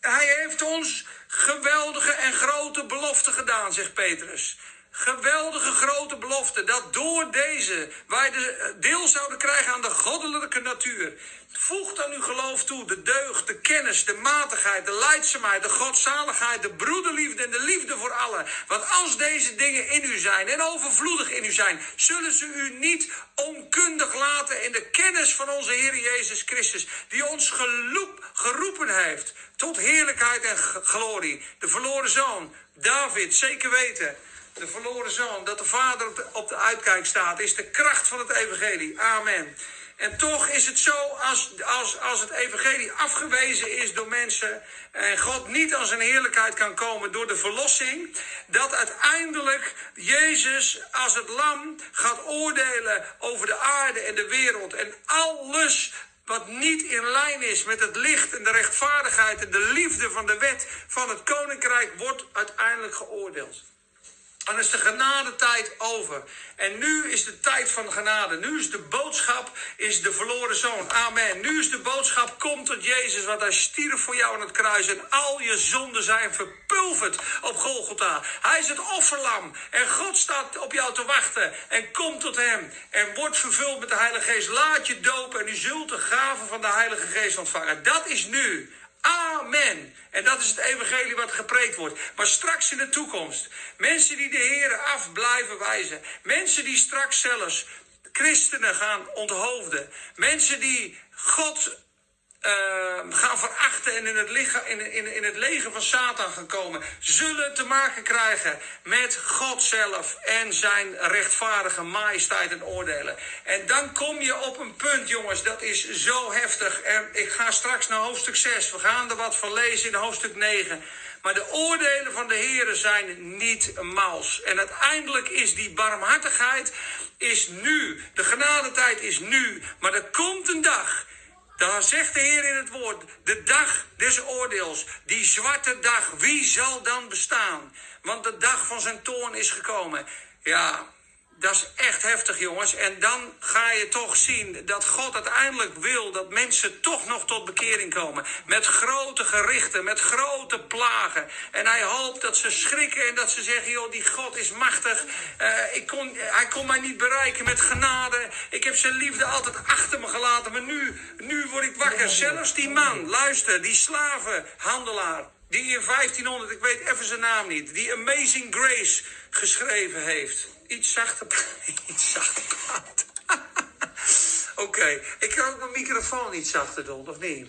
hij heeft ons geweldige en grote beloften gedaan, zegt Petrus geweldige grote belofte. Dat door deze wij de deel zouden krijgen aan de goddelijke natuur. Voeg aan uw geloof toe de deugd, de kennis, de matigheid, de leidzaamheid, de godzaligheid, de broederliefde en de liefde voor allen. Want als deze dingen in u zijn en overvloedig in u zijn, zullen ze u niet onkundig laten in de kennis van onze Heer Jezus Christus, die ons geloep, geroepen heeft tot heerlijkheid en glorie. De verloren zoon, David, zeker weten de verloren zoon, dat de vader op de, uitkijk staat, is de kracht van het evangelie. Amen. En toch is het zo, als, als, als het evangelie afgewezen is door mensen en God niet aan zijn heerlijkheid kan komen door de verlossing, dat uiteindelijk Jezus als het lam gaat oordelen over de aarde en de wereld en alles wat niet in lijn is met het licht en de rechtvaardigheid en de liefde van de wet van het koninkrijk, wordt uiteindelijk geoordeeld. Dan is de genadetijd over. En nu is de tijd van genade. Nu is de boodschap, is de verloren zoon. Amen. Nu is de boodschap, komt tot Jezus, want hij stierf voor jou aan het kruis. En al je zonden zijn verpulverd op Golgotha. Hij is het offerlam. En God staat op jou te wachten. En kom tot hem. En word vervuld met de Heilige Geest. Laat je dopen en u zult de gaven van de Heilige Geest ontvangen. Dat is nu. Amen. En dat is het evangelie wat gepreekt wordt. Maar straks in de toekomst. Mensen die de Heer af blijven wijzen. Mensen die straks zelfs christenen gaan onthoofden. Mensen die God uh, gaan verachten en in het, in, in, in het leger van Satan gaan komen, zullen te maken krijgen met God zelf en zijn rechtvaardige majesteit en oordelen. En dan kom je op een punt, jongens, dat is zo heftig. En ik ga straks naar hoofdstuk 6. We gaan er wat van lezen in hoofdstuk 9. Maar de oordelen van de Heeren zijn niet mals. En uiteindelijk is die barmhartigheid is nu. De genadetijd is nu. Maar er komt een dag dan zegt de Heer in het woord, de dag des oordeels, die zwarte dag, wie zal dan bestaan? Want de dag van zijn toorn is gekomen. Ja, dat is echt heftig, jongens. En dan ga je toch zien dat God uiteindelijk wil dat mensen toch nog tot bekering komen. Met grote gerichten, met grote plagen. En hij hoopt dat ze schrikken en dat ze zeggen: joh, die God is machtig. Uh, ik kon, hij kon mij niet bereiken met genade. Ik heb zijn liefde altijd achter me gelaten. Maar nu, nu word ik wakker. Zelfs die man, luister, die slavenhandelaar. Die in 1500, ik weet even zijn naam niet, die Amazing Grace geschreven heeft iets zachter, iets zachter praten. Oké, ik kan ook mijn microfoon iets zachter doen, of niet?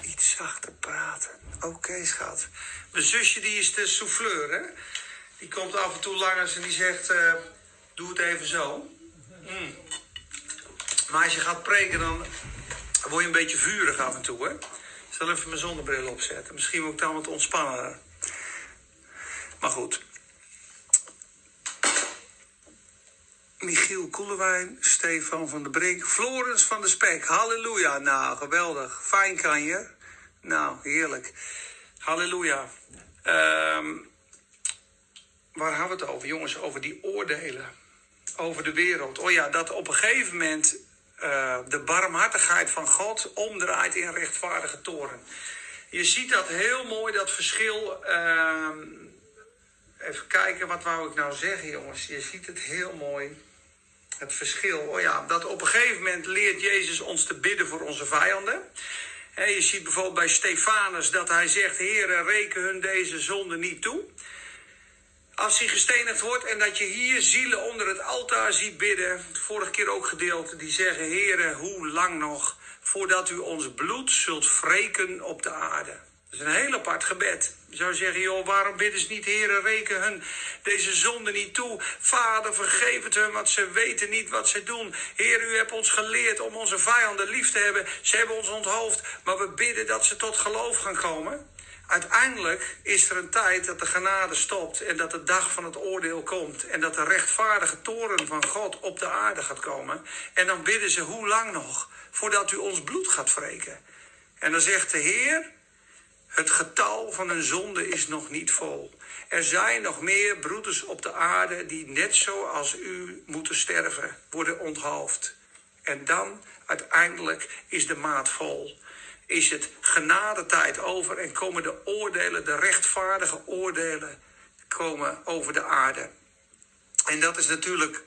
Iets zachter praten. Oké, schat. Mijn zusje die is de souffleur, hè? Die komt af en toe langs en die zegt: uh, Doe het even zo. Mm. Maar als je gaat preken, dan word je een beetje vurig af en toe, hè? Zal even mijn zonnebril opzetten. Misschien moet ik dan wat ontspannen. Maar goed. Michiel Koelewijn, Stefan van der Brink, Florens van der Spek. Halleluja. Nou, geweldig. Fijn kan je. Nou, heerlijk. Halleluja. Ehm, waar hebben we het over, jongens? Over die oordelen. Over de wereld. Oh ja, dat op een gegeven moment uh, de barmhartigheid van God omdraait in rechtvaardige toren. Je ziet dat heel mooi, dat verschil. Uh, even kijken, wat wou ik nou zeggen, jongens? Je ziet het heel mooi. Het verschil. Oh ja, dat op een gegeven moment leert Jezus ons te bidden voor onze vijanden. je ziet bijvoorbeeld bij Stefanus dat hij zegt: Heer, reken hun deze zonde niet toe. Als hij gestenigd wordt en dat je hier zielen onder het altaar ziet bidden, vorige keer ook gedeeld, die zeggen: Heere, hoe lang nog voordat u ons bloed zult wreken op de aarde? Dat is een heel apart gebed. Je zou zeggen, joh, waarom bidden ze niet, heren, reken hun deze zonde niet toe. Vader, vergeef het hun, want ze weten niet wat ze doen. Heer, u hebt ons geleerd om onze vijanden lief te hebben. Ze hebben ons onthoofd, maar we bidden dat ze tot geloof gaan komen. Uiteindelijk is er een tijd dat de genade stopt en dat de dag van het oordeel komt. En dat de rechtvaardige toren van God op de aarde gaat komen. En dan bidden ze, hoe lang nog, voordat u ons bloed gaat wreken? En dan zegt de Heer, het getal van een zonde is nog niet vol. Er zijn nog meer broeders op de aarde die net zoals u moeten sterven, worden onthoofd. En dan uiteindelijk is de maat vol. Is het genadetijd over en komen de oordelen, de rechtvaardige oordelen, komen over de aarde. En dat is natuurlijk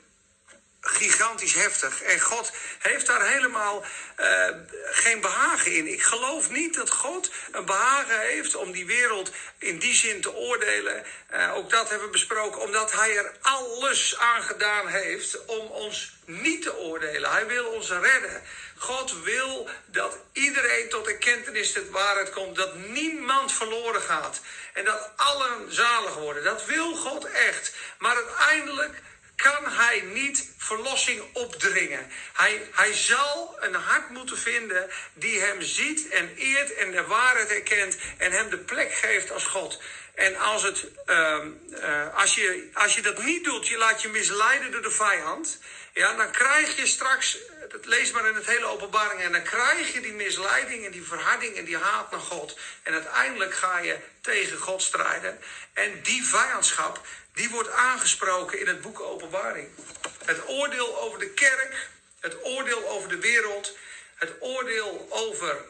gigantisch heftig. En God heeft daar helemaal uh, geen behagen in. Ik geloof niet dat God een behagen heeft om die wereld in die zin te oordelen. Uh, ook dat hebben we besproken, omdat Hij er alles aan gedaan heeft om ons niet te oordelen. Hij wil ons redden. God wil dat iedereen tot erkentenis de waarheid komt. Dat niemand verloren gaat. En dat allen zalig worden. Dat wil God echt. Maar uiteindelijk kan hij niet verlossing opdringen. Hij, hij zal een hart moeten vinden die hem ziet en eert en de waarheid erkent en hem de plek geeft als God. En als, het, uh, uh, als, je, als je dat niet doet, je laat je misleiden door de vijand, ja, dan krijg je straks, dat lees maar in het hele openbaring, en dan krijg je die misleiding en die verharding en die haat naar God. En uiteindelijk ga je tegen God strijden. En die vijandschap, die wordt aangesproken in het boek Openbaring. Het oordeel over de kerk, het oordeel over de wereld, het oordeel over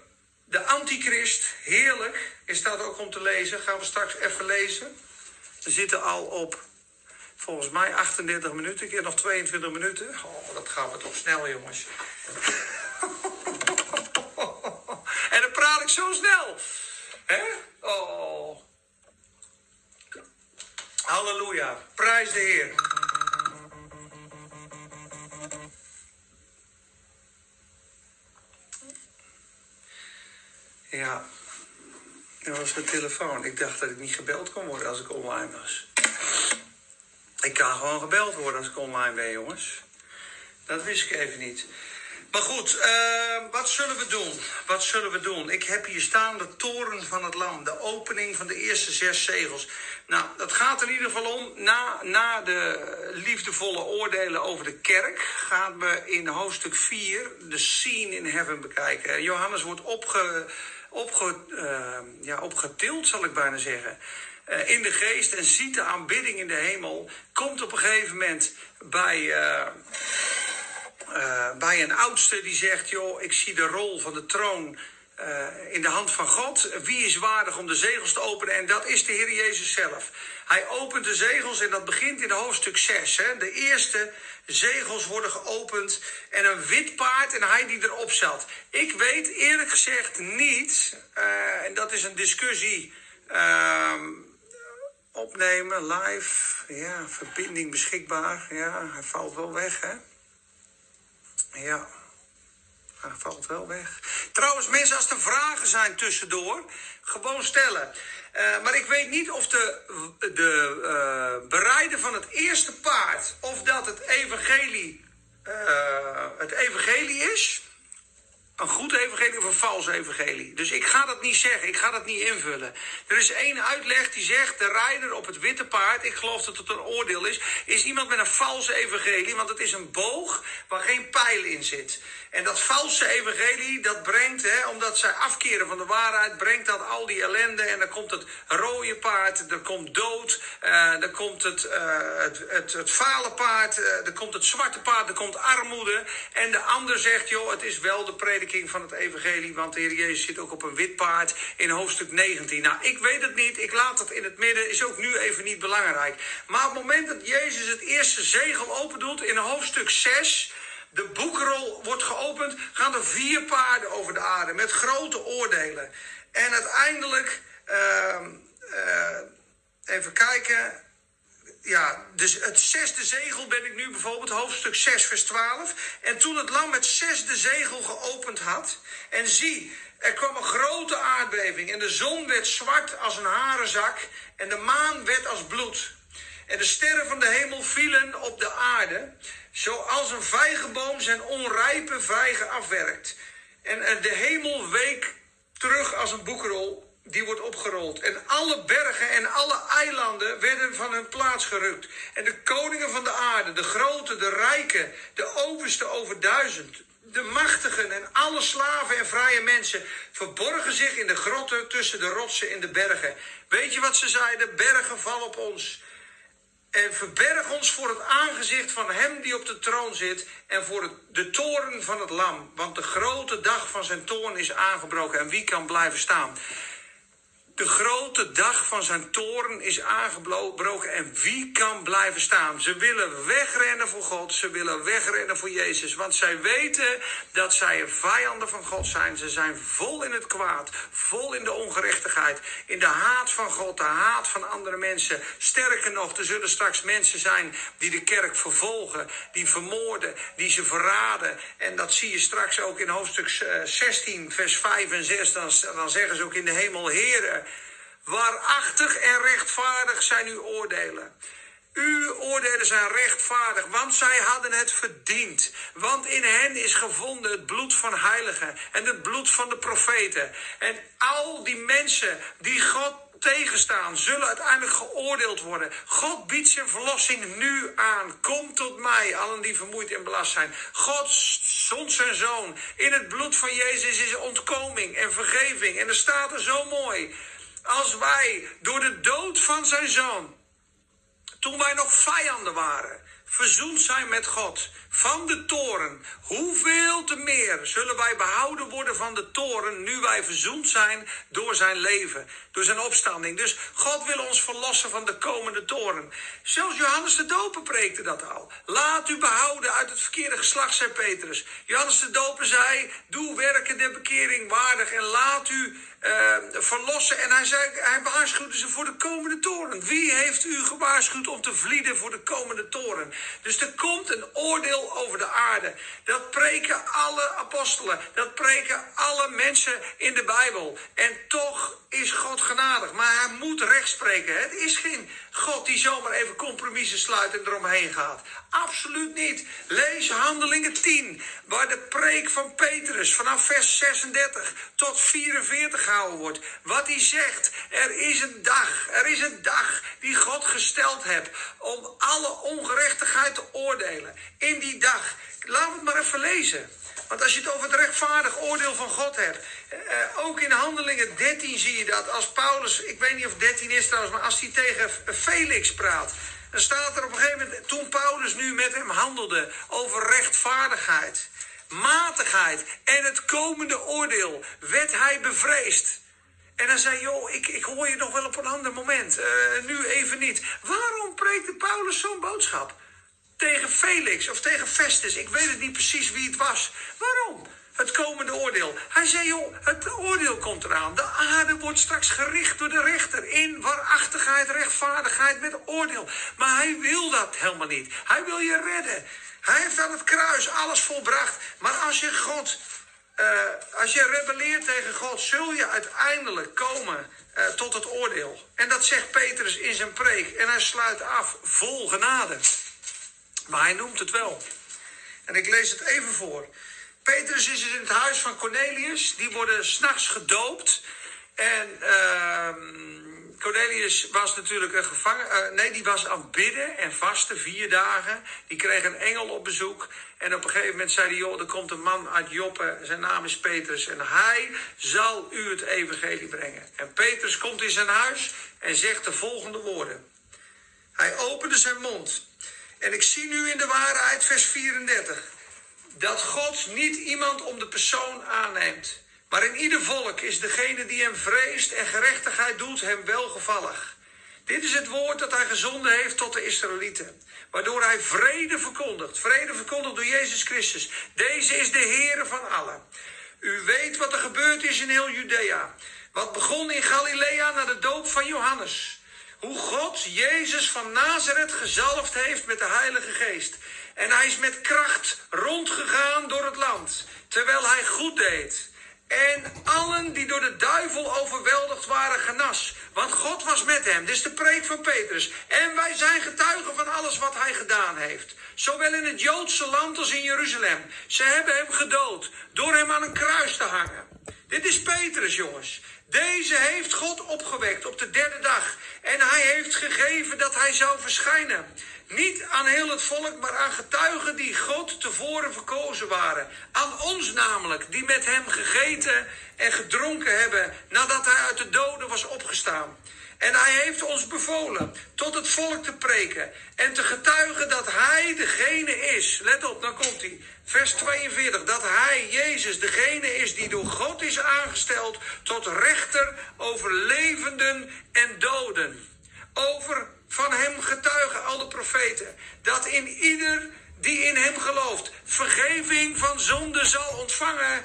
de antichrist, heerlijk, is dat ook om te lezen. Gaan we straks even lezen. We zitten al op, volgens mij, 38 minuten. Ik heb nog 22 minuten. Oh, dat gaan we toch snel, jongens. en dan praat ik zo snel. Hè? Oh. Halleluja. Prijs de Heer. Ja, dat was mijn telefoon. Ik dacht dat ik niet gebeld kon worden als ik online was. Ik kan gewoon gebeld worden als ik online ben, jongens. Dat wist ik even niet. Maar goed, uh, wat zullen we doen? Wat zullen we doen? Ik heb hier staan de toren van het lam, de opening van de eerste zes zegels. Nou, dat gaat er in ieder geval om. Na, na de liefdevolle oordelen over de kerk gaan we in hoofdstuk 4 de scene in heaven bekijken. Johannes wordt opge, opge, uh, ja, opgetild, zal ik bijna zeggen. Uh, in de geest en ziet de aanbidding in de hemel. Komt op een gegeven moment bij eh, uh, bij een oudste die zegt: Joh, ik zie de rol van de troon uh, in de hand van God. Wie is waardig om de zegels te openen? En dat is de Heer Jezus zelf. Hij opent de zegels en dat begint in hoofdstuk 6. Hè. De eerste zegels worden geopend en een wit paard en hij die erop zat. Ik weet eerlijk gezegd niet, uh, en dat is een discussie. Uh, opnemen, live, ja, verbinding beschikbaar. Ja, hij valt wel weg, hè? Ja, hij valt wel weg. Trouwens, mensen, als er vragen zijn tussendoor, gewoon stellen. Uh, maar ik weet niet of de, de uh, bereider van het eerste paard, of dat het evangelie, uh, het evangelie is. Een goed evangelie of een vals evangelie. Dus ik ga dat niet zeggen, ik ga dat niet invullen. Er is één uitleg die zegt: de rijder op het witte paard, ik geloof dat het een oordeel is, is iemand met een valse evangelie, want het is een boog waar geen pijl in zit. En dat valse evangelie, dat brengt, hè, omdat zij afkeren van de waarheid, brengt dat al die ellende. En dan komt het rode paard, er komt dood, uh, dan komt het, uh, het, het, het fale paard, uh, komt het zwarte paard, er komt armoede. En de ander zegt, joh, het is wel de prediking van het evangelie, want de Heer Jezus zit ook op een wit paard in hoofdstuk 19. Nou, ik weet het niet, ik laat het in het midden, is ook nu even niet belangrijk. Maar op het moment dat Jezus het eerste zegel opendoet in hoofdstuk 6 de boekrol wordt geopend, gaan er vier paarden over de aarde met grote oordelen. En uiteindelijk, uh, uh, even kijken. Ja, dus het zesde zegel ben ik nu bijvoorbeeld, hoofdstuk 6, vers 12. En toen het lam het zesde zegel geopend had, en zie, er kwam een grote aardbeving. En de zon werd zwart als een harenzak, en de maan werd als bloed. En de sterren van de hemel vielen op de aarde. Zoals een vijgenboom zijn onrijpe vijgen afwerkt. En de hemel week terug als een boekrol die wordt opgerold. En alle bergen en alle eilanden werden van hun plaats gerukt. En de koningen van de aarde, de grote, de rijken, de overste over duizend, de machtigen en alle slaven en vrije mensen verborgen zich in de grotten tussen de rotsen in de bergen. Weet je wat ze zeiden? Bergen vallen op ons. En verberg ons voor het aangezicht van hem die op de troon zit en voor de toren van het lam. Want de grote dag van zijn toorn is aangebroken en wie kan blijven staan? De grote dag van zijn toren is aangebroken en wie kan blijven staan? Ze willen wegrennen voor God, ze willen wegrennen voor Jezus, want zij weten dat zij vijanden van God zijn. Ze zijn vol in het kwaad, vol in de ongerechtigheid, in de haat van God, de haat van andere mensen. Sterker nog, er zullen straks mensen zijn die de kerk vervolgen, die vermoorden, die ze verraden. En dat zie je straks ook in hoofdstuk 16, eh, vers 5 en 6. Dan, dan zeggen ze ook in de hemel, Heren. Waarachtig en rechtvaardig zijn uw oordelen. Uw oordelen zijn rechtvaardig, want zij hadden het verdiend. Want in hen is gevonden het bloed van heiligen en het bloed van de profeten. En al die mensen die God tegenstaan, zullen uiteindelijk geoordeeld worden. God biedt zijn verlossing nu aan. Kom tot mij, allen die vermoeid en belast zijn. God zond zijn zoon. In het bloed van Jezus is ontkoming en vergeving. En er staat er zo mooi als wij door de dood van zijn zoon, toen wij nog vijanden waren, verzoend zijn met God van de toren, hoeveel te meer zullen wij behouden worden van de toren nu wij verzoend zijn door zijn leven, door zijn opstanding. Dus God wil ons verlossen van de komende toren. Zelfs Johannes de Doper preekte dat al. Laat u behouden uit het verkeerde geslacht, zei Petrus. Johannes de Doper zei, doe werken der bekering waardig en laat u uh, verlossen. En hij, zei, hij waarschuwde ze voor de komende toren. Wie heeft u gewaarschuwd om te vlieden voor de komende toren? Dus er komt een oordeel over de aarde. Dat preken alle apostelen. Dat preken alle mensen in de Bijbel. En toch is God genadig. Maar hij moet recht spreken. Het is geen God die zomaar even compromissen sluit en eromheen gaat. Absoluut niet. Lees Handelingen 10, waar de preek van Petrus vanaf vers 36 tot 44 gehouden wordt. Wat hij zegt, er is een dag, er is een dag die God gesteld hebt om alle ongerechtigheid te oordelen. In die dag, we het maar even lezen. Want als je het over het rechtvaardig oordeel van God hebt, eh, ook in Handelingen 13 zie je dat. Als Paulus, ik weet niet of 13 is trouwens, maar als hij tegen Felix praat, dan staat er op een gegeven moment, toen Paulus nu met hem handelde over rechtvaardigheid, matigheid en het komende oordeel, werd hij bevreesd. En dan zei, joh, ik, ik hoor je nog wel op een ander moment, uh, nu even niet. Waarom preekte Paulus zo'n boodschap? Tegen Felix of tegen Festus, ik weet het niet precies wie het was. Waarom? Het komende oordeel. Hij zei, joh, het oordeel komt eraan. De aarde wordt straks gericht door de rechter. In waarachtigheid, rechtvaardigheid met oordeel. Maar hij wil dat helemaal niet. Hij wil je redden. Hij heeft aan het kruis alles volbracht. Maar als je God, uh, als je rebelleert tegen God, zul je uiteindelijk komen uh, tot het oordeel. En dat zegt Petrus in zijn preek. En hij sluit af, vol genade. Maar hij noemt het wel. En ik lees het even voor. Petrus is in het huis van Cornelius. Die worden s'nachts gedoopt. En uh, Cornelius was natuurlijk een gevangen. Uh, nee, die was aan bidden en vasten vier dagen. Die kreeg een engel op bezoek. En op een gegeven moment zei hij: Joh, er komt een man uit Joppe. Zijn naam is Petrus. En hij zal u het evangelie brengen. En Petrus komt in zijn huis en zegt de volgende woorden. Hij opende zijn mond. En ik zie nu in de waarheid, vers 34, dat God niet iemand om de persoon aanneemt. Maar in ieder volk is degene die hem vreest en gerechtigheid doet hem welgevallig. Dit is het woord dat hij gezonden heeft tot de Israëlieten. Waardoor hij vrede verkondigt. Vrede verkondigt door Jezus Christus. Deze is de Heere van allen. U weet wat er gebeurd is in heel Judea. Wat begon in Galilea na de doop van Johannes. Hoe God Jezus van Nazareth gezalfd heeft met de Heilige Geest. En hij is met kracht rondgegaan door het land. Terwijl hij goed deed en allen die door de duivel overweldigd waren genas. Want God was met hem. Dit is de preek van Petrus. En wij zijn getuigen van alles wat hij gedaan heeft. Zowel in het Joodse land als in Jeruzalem. Ze hebben hem gedood door hem aan een kruis te hangen. Dit is Petrus, jongens. Deze heeft God opgewekt op de derde dag. En hij heeft gegeven dat hij zou verschijnen. Niet aan heel het volk, maar aan getuigen die God tevoren verkozen waren. Aan ons namelijk, die met hem gegeten en gedronken hebben nadat hij uit de doden was opgestaan. En hij heeft ons bevolen tot het volk te preken en te getuigen dat hij degene is. Let op, dan komt hij. Vers 42. Dat hij, Jezus, degene is die door God is aangesteld tot rechter over levenden en doden. Over van hem getuigen al de profeten. Dat in ieder die in hem gelooft vergeving van zonde zal ontvangen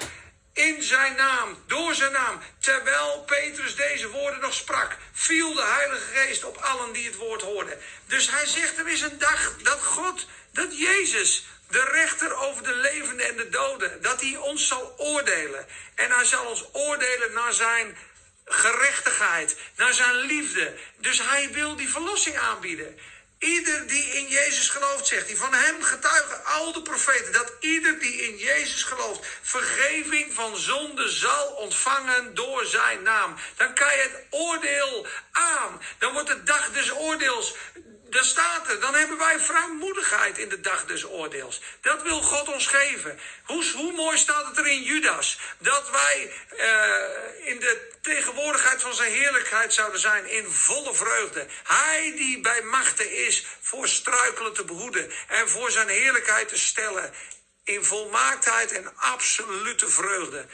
in zijn naam, door zijn naam. Terwijl Petrus deze woorden nog sprak, viel de Heilige Geest op allen die het woord hoorden. Dus hij zegt, er is een dag dat God, dat Jezus, de rechter over de levenden en de doden, dat hij ons zal oordelen. En hij zal ons oordelen naar zijn gerechtigheid, naar zijn liefde. Dus hij wil die verlossing aanbieden. Ieder die in Jezus gelooft, zegt hij, van hem getuigen al de profeten, dat ieder die in Jezus gelooft, vergeving van zonde zal ontvangen door zijn naam. Dan kan je het oordeel aan. Dan wordt de dag des oordeels daar staat dan hebben wij vrijmoedigheid in de dag des oordeels. Dat wil God ons geven. Hoe, hoe mooi staat het er in Judas? Dat wij uh, in de tegenwoordigheid van zijn heerlijkheid zouden zijn in volle vreugde. Hij die bij machten is voor struikelen te behoeden en voor zijn heerlijkheid te stellen. In volmaaktheid en absolute vreugde.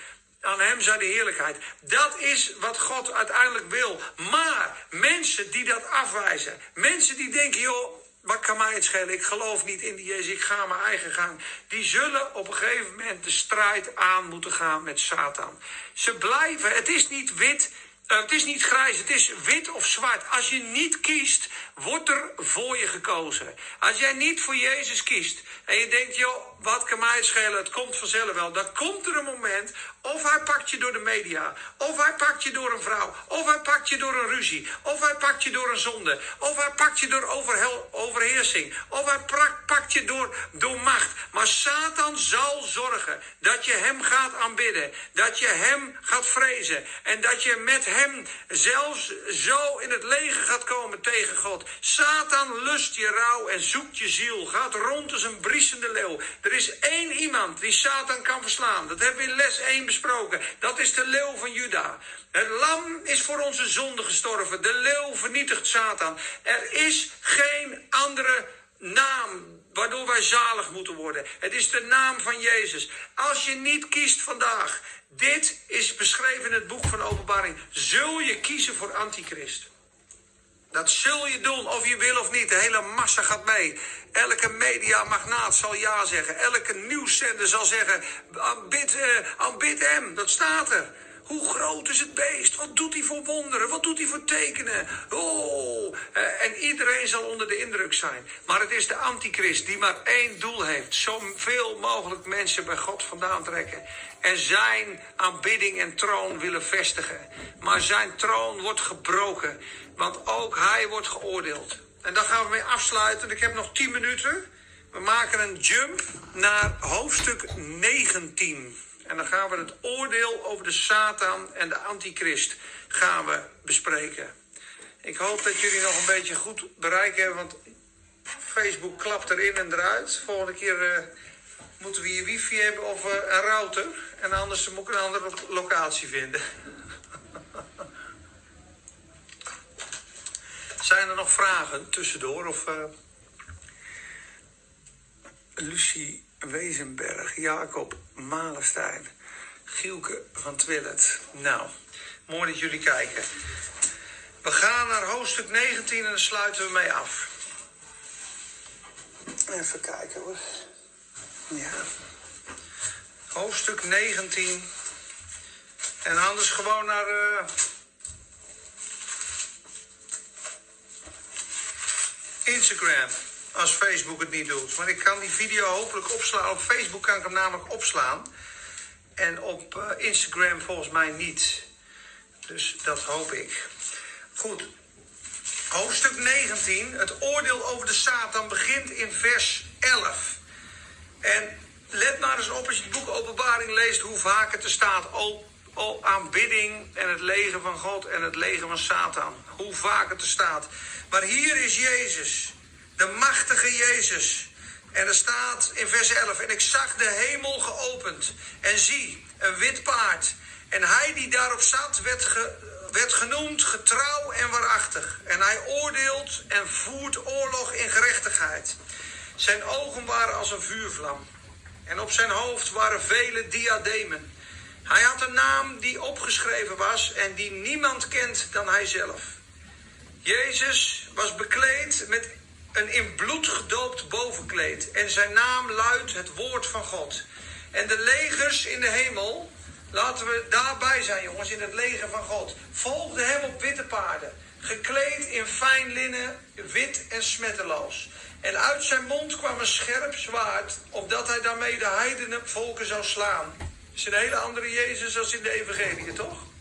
Aan hem zij de heerlijkheid. Dat is wat God uiteindelijk wil. Maar mensen die dat afwijzen. Mensen die denken, joh, wat kan mij het schelen? Ik geloof niet in die Jezus, ik ga mijn eigen gang. Die zullen op een gegeven moment de strijd aan moeten gaan met Satan. Ze blijven, het is niet wit, uh, het is niet grijs, het is wit of zwart. Als je niet kiest, wordt er voor je gekozen. Als jij niet voor Jezus kiest en je denkt, joh, wat kan mij schelen? Het komt vanzelf wel. Dan komt er een moment, of hij pakt je door de media, of hij pakt je door een vrouw, of hij pakt je door een ruzie, of hij pakt je door een zonde, of hij pakt je door overheersing, of hij pakt je door, door macht. Maar Satan zal zorgen dat je hem gaat aanbidden, dat je hem gaat vrezen en dat je met hem zelfs zo in het leger gaat komen tegen God. Satan lust je rouw en zoekt je ziel, gaat rond als een briesende leeuw. Er is één iemand die Satan kan verslaan. Dat hebben we in les 1 besproken. Dat is de leeuw van Juda. Het lam is voor onze zonde gestorven. De leeuw vernietigt Satan. Er is geen andere naam waardoor wij zalig moeten worden. Het is de naam van Jezus. Als je niet kiest vandaag, dit is beschreven in het boek van Openbaring, zul je kiezen voor Antichrist. Dat zul je doen, of je wil of niet. De hele massa gaat mee. Elke mediamagnaat zal ja zeggen. Elke nieuwszender zal zeggen: aanbid, uh. Dat staat er. Hoe groot is het beest? Wat doet hij voor wonderen? Wat doet hij voor tekenen? Oh, eh, en iedereen zal onder de indruk zijn. Maar het is de antichrist die maar één doel heeft: zoveel mogelijk mensen bij God vandaan trekken. En zijn aanbidding en troon willen vestigen. Maar zijn troon wordt gebroken, want ook hij wordt geoordeeld. En daar gaan we mee afsluiten. Ik heb nog tien minuten. We maken een jump naar hoofdstuk 19. En dan gaan we het oordeel over de Satan en de Antichrist gaan we bespreken. Ik hoop dat jullie nog een beetje goed bereik hebben, want Facebook klapt erin en eruit. Volgende keer uh, moeten we hier wifi hebben of uh, een router. En anders moet ik een andere locatie vinden. Zijn er nog vragen tussendoor? Of, uh... Lucie Wezenberg, Jacob Malenstein, Gielke van Twillet. Nou, mooi dat jullie kijken. We gaan naar hoofdstuk 19 en dan sluiten we mee af. Even kijken hoor. Ja. Hoofdstuk 19. En anders gewoon naar. Uh... Instagram. Als Facebook het niet doet. Maar ik kan die video hopelijk opslaan. Op Facebook kan ik hem namelijk opslaan. En op uh, Instagram volgens mij niet. Dus dat hoop ik. Goed. Hoofdstuk 19, het oordeel over de Satan, begint in vers 11. En let maar eens op als je het boek Openbaring leest hoe vaak het er staat. O aanbidding en het leger van God en het leger van Satan. Hoe vaak het er staat. Maar hier is Jezus, de machtige Jezus. En er staat in vers 11: En ik zag de hemel geopend. En zie, een wit paard. En hij die daarop zat, werd werd genoemd getrouw en waarachtig. En hij oordeelt en voert oorlog in gerechtigheid. Zijn ogen waren als een vuurvlam. En op zijn hoofd waren vele diademen. Hij had een naam die opgeschreven was en die niemand kent dan hijzelf. Jezus was bekleed met een in bloed gedoopt bovenkleed. En zijn naam luidt het woord van God. En de legers in de hemel Laten we daarbij zijn, jongens, in het leger van God. Volgde hem op witte paarden, gekleed in fijn linnen, wit en smetteloos. En uit zijn mond kwam een scherp zwaard, opdat hij daarmee de heidenen volken zou slaan. Is een hele andere Jezus als in de evangelie, toch?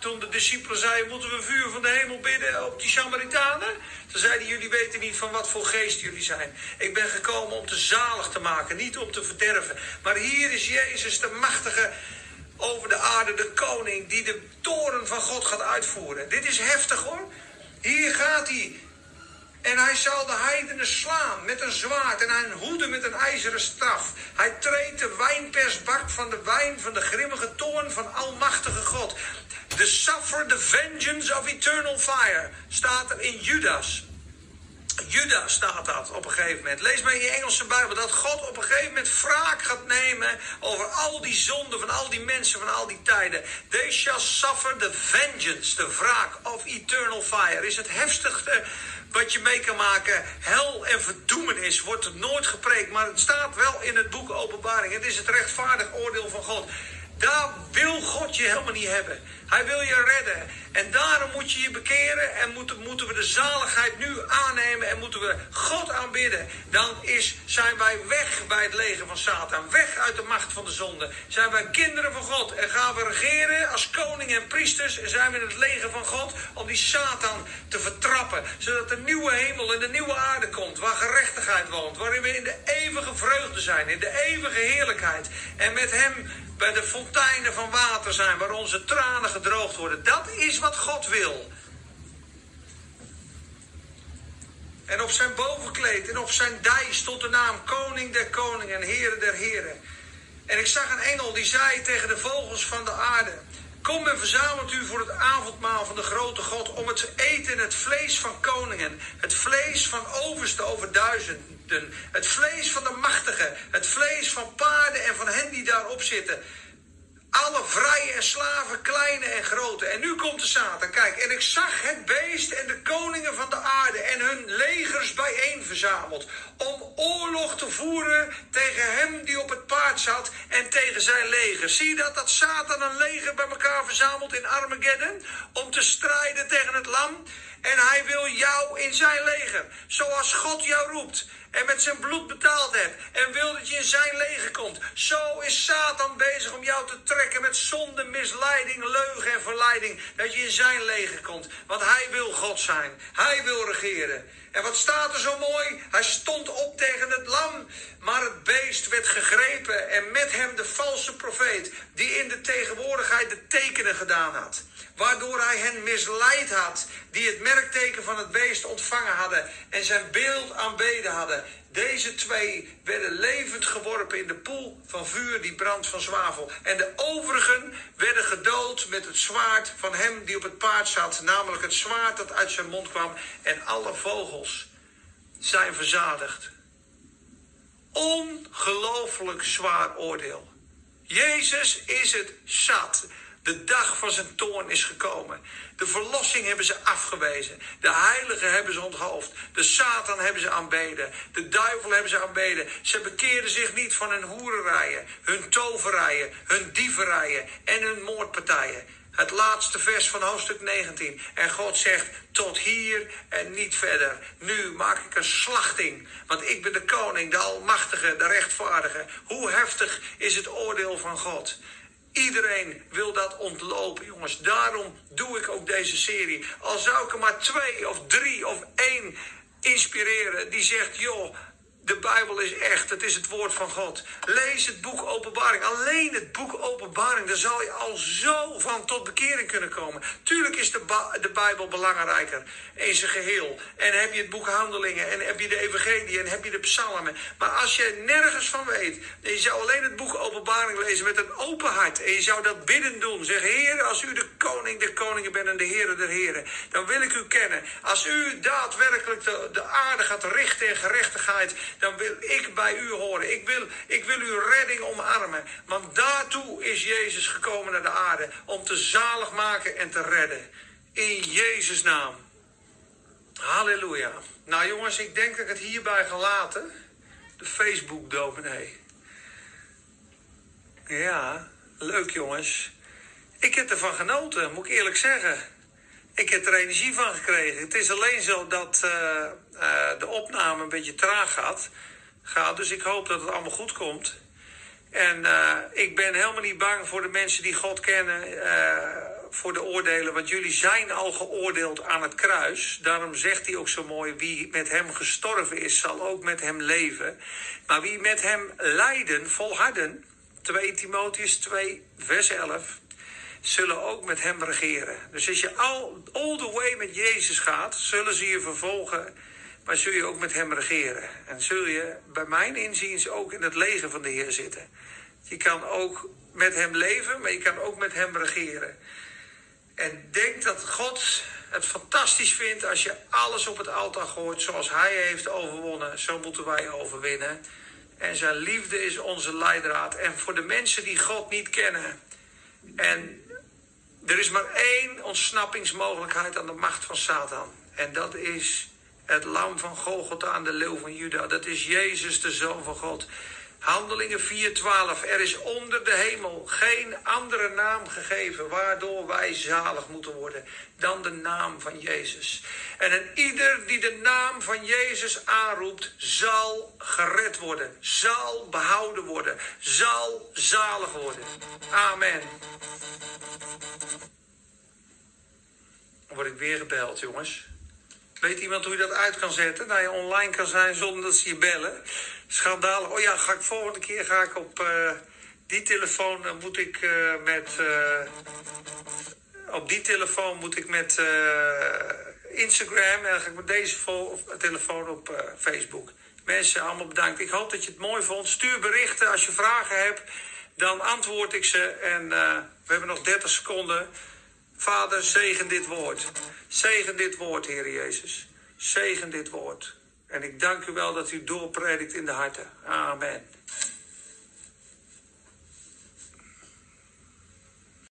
Toen de discipelen zeiden, moeten we vuur van de hemel bidden op die Samaritanen? Toen zeiden jullie weten niet van wat voor geest jullie zijn. Ik ben gekomen om te zalig te maken, niet om te verderven. Maar hier is Jezus, de machtige over de aarde, de koning die de toren van God gaat uitvoeren. Dit is heftig hoor. Hier gaat hij. En hij zal de heidenen slaan met een zwaard en hij hoeden met een ijzeren staf. Hij treedt de wijnpersbak van de wijn van de grimmige toorn van Almachtige God. The suffer the vengeance of eternal fire staat er in Judas. Judas staat dat op een gegeven moment. Lees maar in je Engelse Bijbel dat God op een gegeven moment wraak gaat nemen over al die zonden van al die mensen van al die tijden. They shall suffer the vengeance, de wraak of eternal fire. Is het heftigste wat je mee kan maken. Hel en verdoemenis wordt er nooit gepreekt, maar het staat wel in het boek Openbaring. Het is het rechtvaardig oordeel van God. Daar wil God je helemaal niet hebben. Hij wil je redden. En daarom moet je je bekeren en moeten, moeten we de zaligheid nu aannemen en moeten we God aanbidden. Dan is, zijn wij weg bij het leger van Satan. Weg uit de macht van de zonde. Zijn wij kinderen van God en gaan we regeren als koning en priesters. En zijn we in het leger van God om die Satan te vertrappen. Zodat de nieuwe hemel en de nieuwe aarde komt. Waar gerechtigheid woont. Waarin we in de eeuwige vreugde zijn. In de eeuwige heerlijkheid. En met hem bij de fonteinen van water zijn waar onze tranen worden. Dat is wat God wil. En op zijn bovenkleed en op zijn dij stond de naam Koning der Koningen en Heren der Heren. En ik zag een engel die zei tegen de vogels van de aarde: Kom en verzamelt u voor het avondmaal van de grote God om het te eten het vlees van koningen, het vlees van overste over duizenden, het vlees van de machtigen, het vlees van paarden en van hen die daarop zitten. Alle vrije en slaven, kleine en grote. En nu komt de Satan. Kijk, en ik zag het beest en de koningen van de aarde en hun legers bijeen verzameld. Om oorlog te voeren tegen hem die op het paard zat en tegen zijn leger. Zie je dat? Dat Satan een leger bij elkaar verzamelt in Armageddon. Om te strijden tegen het lam. En hij wil jou in zijn leger. Zoals God jou roept. en met zijn bloed betaald hebt en wil dat je in zijn leger komt. Zo is Satan bezig om jou te trekken met zonde, misleiding, leugen en verleiding. Dat je in zijn leger komt. Want hij wil God zijn. Hij wil regeren. En wat staat er zo mooi? Hij stond op tegen het lam, maar het beest werd gegrepen en met hem de valse profeet, die in de tegenwoordigheid de tekenen gedaan had. Waardoor hij hen misleid had, die het merkteken van het beest ontvangen hadden en zijn beeld aanbeden hadden. Deze twee werden levend geworpen in de poel van vuur die brandt van zwavel. En de overigen werden gedood met het zwaard van hem die op het paard zat, namelijk het zwaard dat uit zijn mond kwam. En alle vogels zijn verzadigd. Ongelooflijk zwaar oordeel. Jezus is het zat. De dag van zijn toorn is gekomen. De verlossing hebben ze afgewezen. De heiligen hebben ze onthoofd. De Satan hebben ze aanbeden. De duivel hebben ze aanbeden. Ze bekeerden zich niet van hun hoererijen, hun toverijen, hun dieverijen en hun moordpartijen. Het laatste vers van hoofdstuk 19. En God zegt, tot hier en niet verder. Nu maak ik een slachting. Want ik ben de koning, de almachtige, de rechtvaardige. Hoe heftig is het oordeel van God? Iedereen wil dat ontlopen, jongens. Daarom doe ik ook deze serie. Al zou ik er maar twee of drie of één inspireren die zegt: joh, de Bijbel is echt, het is het woord van God. Lees het boek Openbaring. Alleen het boek Openbaring, daar zal je al zo van tot bekering kunnen komen. Tuurlijk is de, de Bijbel belangrijker in zijn geheel. En heb je het boek Handelingen, en heb je de Evangelie, en heb je de Psalmen. Maar als je nergens van weet, en je zou alleen het boek Openbaring lezen met een open hart. En je zou dat bidden doen. Zeg, Heer, als u de koning der koningen bent en de Heer der heren, dan wil ik u kennen. Als u daadwerkelijk de, de aarde gaat richten in gerechtigheid dan wil ik bij u horen. Ik wil, ik wil uw redding omarmen. Want daartoe is Jezus gekomen naar de aarde. Om te zalig maken en te redden. In Jezus' naam. Halleluja. Nou jongens, ik denk dat ik het hierbij ga laten. De Facebook dominee. Ja, leuk jongens. Ik heb ervan genoten, moet ik eerlijk zeggen. Ik heb er energie van gekregen. Het is alleen zo dat uh, uh, de opname een beetje traag gaat, gaat. Dus ik hoop dat het allemaal goed komt. En uh, ik ben helemaal niet bang voor de mensen die God kennen, voor de oordelen. Want jullie zijn al geoordeeld aan het kruis. Daarom zegt hij ook zo mooi: wie met hem gestorven is, zal ook met hem leven. Maar wie met hem lijden, volharden. 2 Timotheus 2, vers 11 zullen ook met hem regeren. Dus als je all, all the way met Jezus gaat, zullen ze je vervolgen, maar zul je ook met hem regeren. En zul je bij mijn inziens ook in het leger van de Heer zitten. Je kan ook met hem leven, maar je kan ook met hem regeren. En denk dat God het fantastisch vindt als je alles op het altaar gooit zoals hij heeft overwonnen. Zo moeten wij overwinnen. En zijn liefde is onze leidraad. En voor de mensen die God niet kennen en er is maar één ontsnappingsmogelijkheid aan de macht van Satan. En dat is het lam van Golgotha aan de leeuw van Juda. Dat is Jezus, de Zoon van God. Handelingen 4:12. Er is onder de hemel geen andere naam gegeven waardoor wij zalig moeten worden dan de naam van Jezus. En een ieder die de naam van Jezus aanroept, zal gered worden, zal behouden worden, zal zalig worden. Amen. Word ik weer gebeld, jongens. Weet iemand hoe je dat uit kan zetten? Dat je online kan zijn zonder dat ze je bellen. Schandalig. Oh ja, ga ik volgende keer ga ik op uh, die telefoon moet ik uh, met. op die telefoon moet ik met Instagram en dan ga ik met deze telefoon op Facebook. Mensen, allemaal bedankt. Ik hoop dat je het mooi vond. Stuur berichten als je vragen hebt. Dan antwoord ik ze. En we hebben nog 30 seconden. Vader, zegen dit woord. Zegen dit woord, Heer Jezus. Zegen dit woord. En ik dank u wel dat u doorpredikt in de harten. Amen.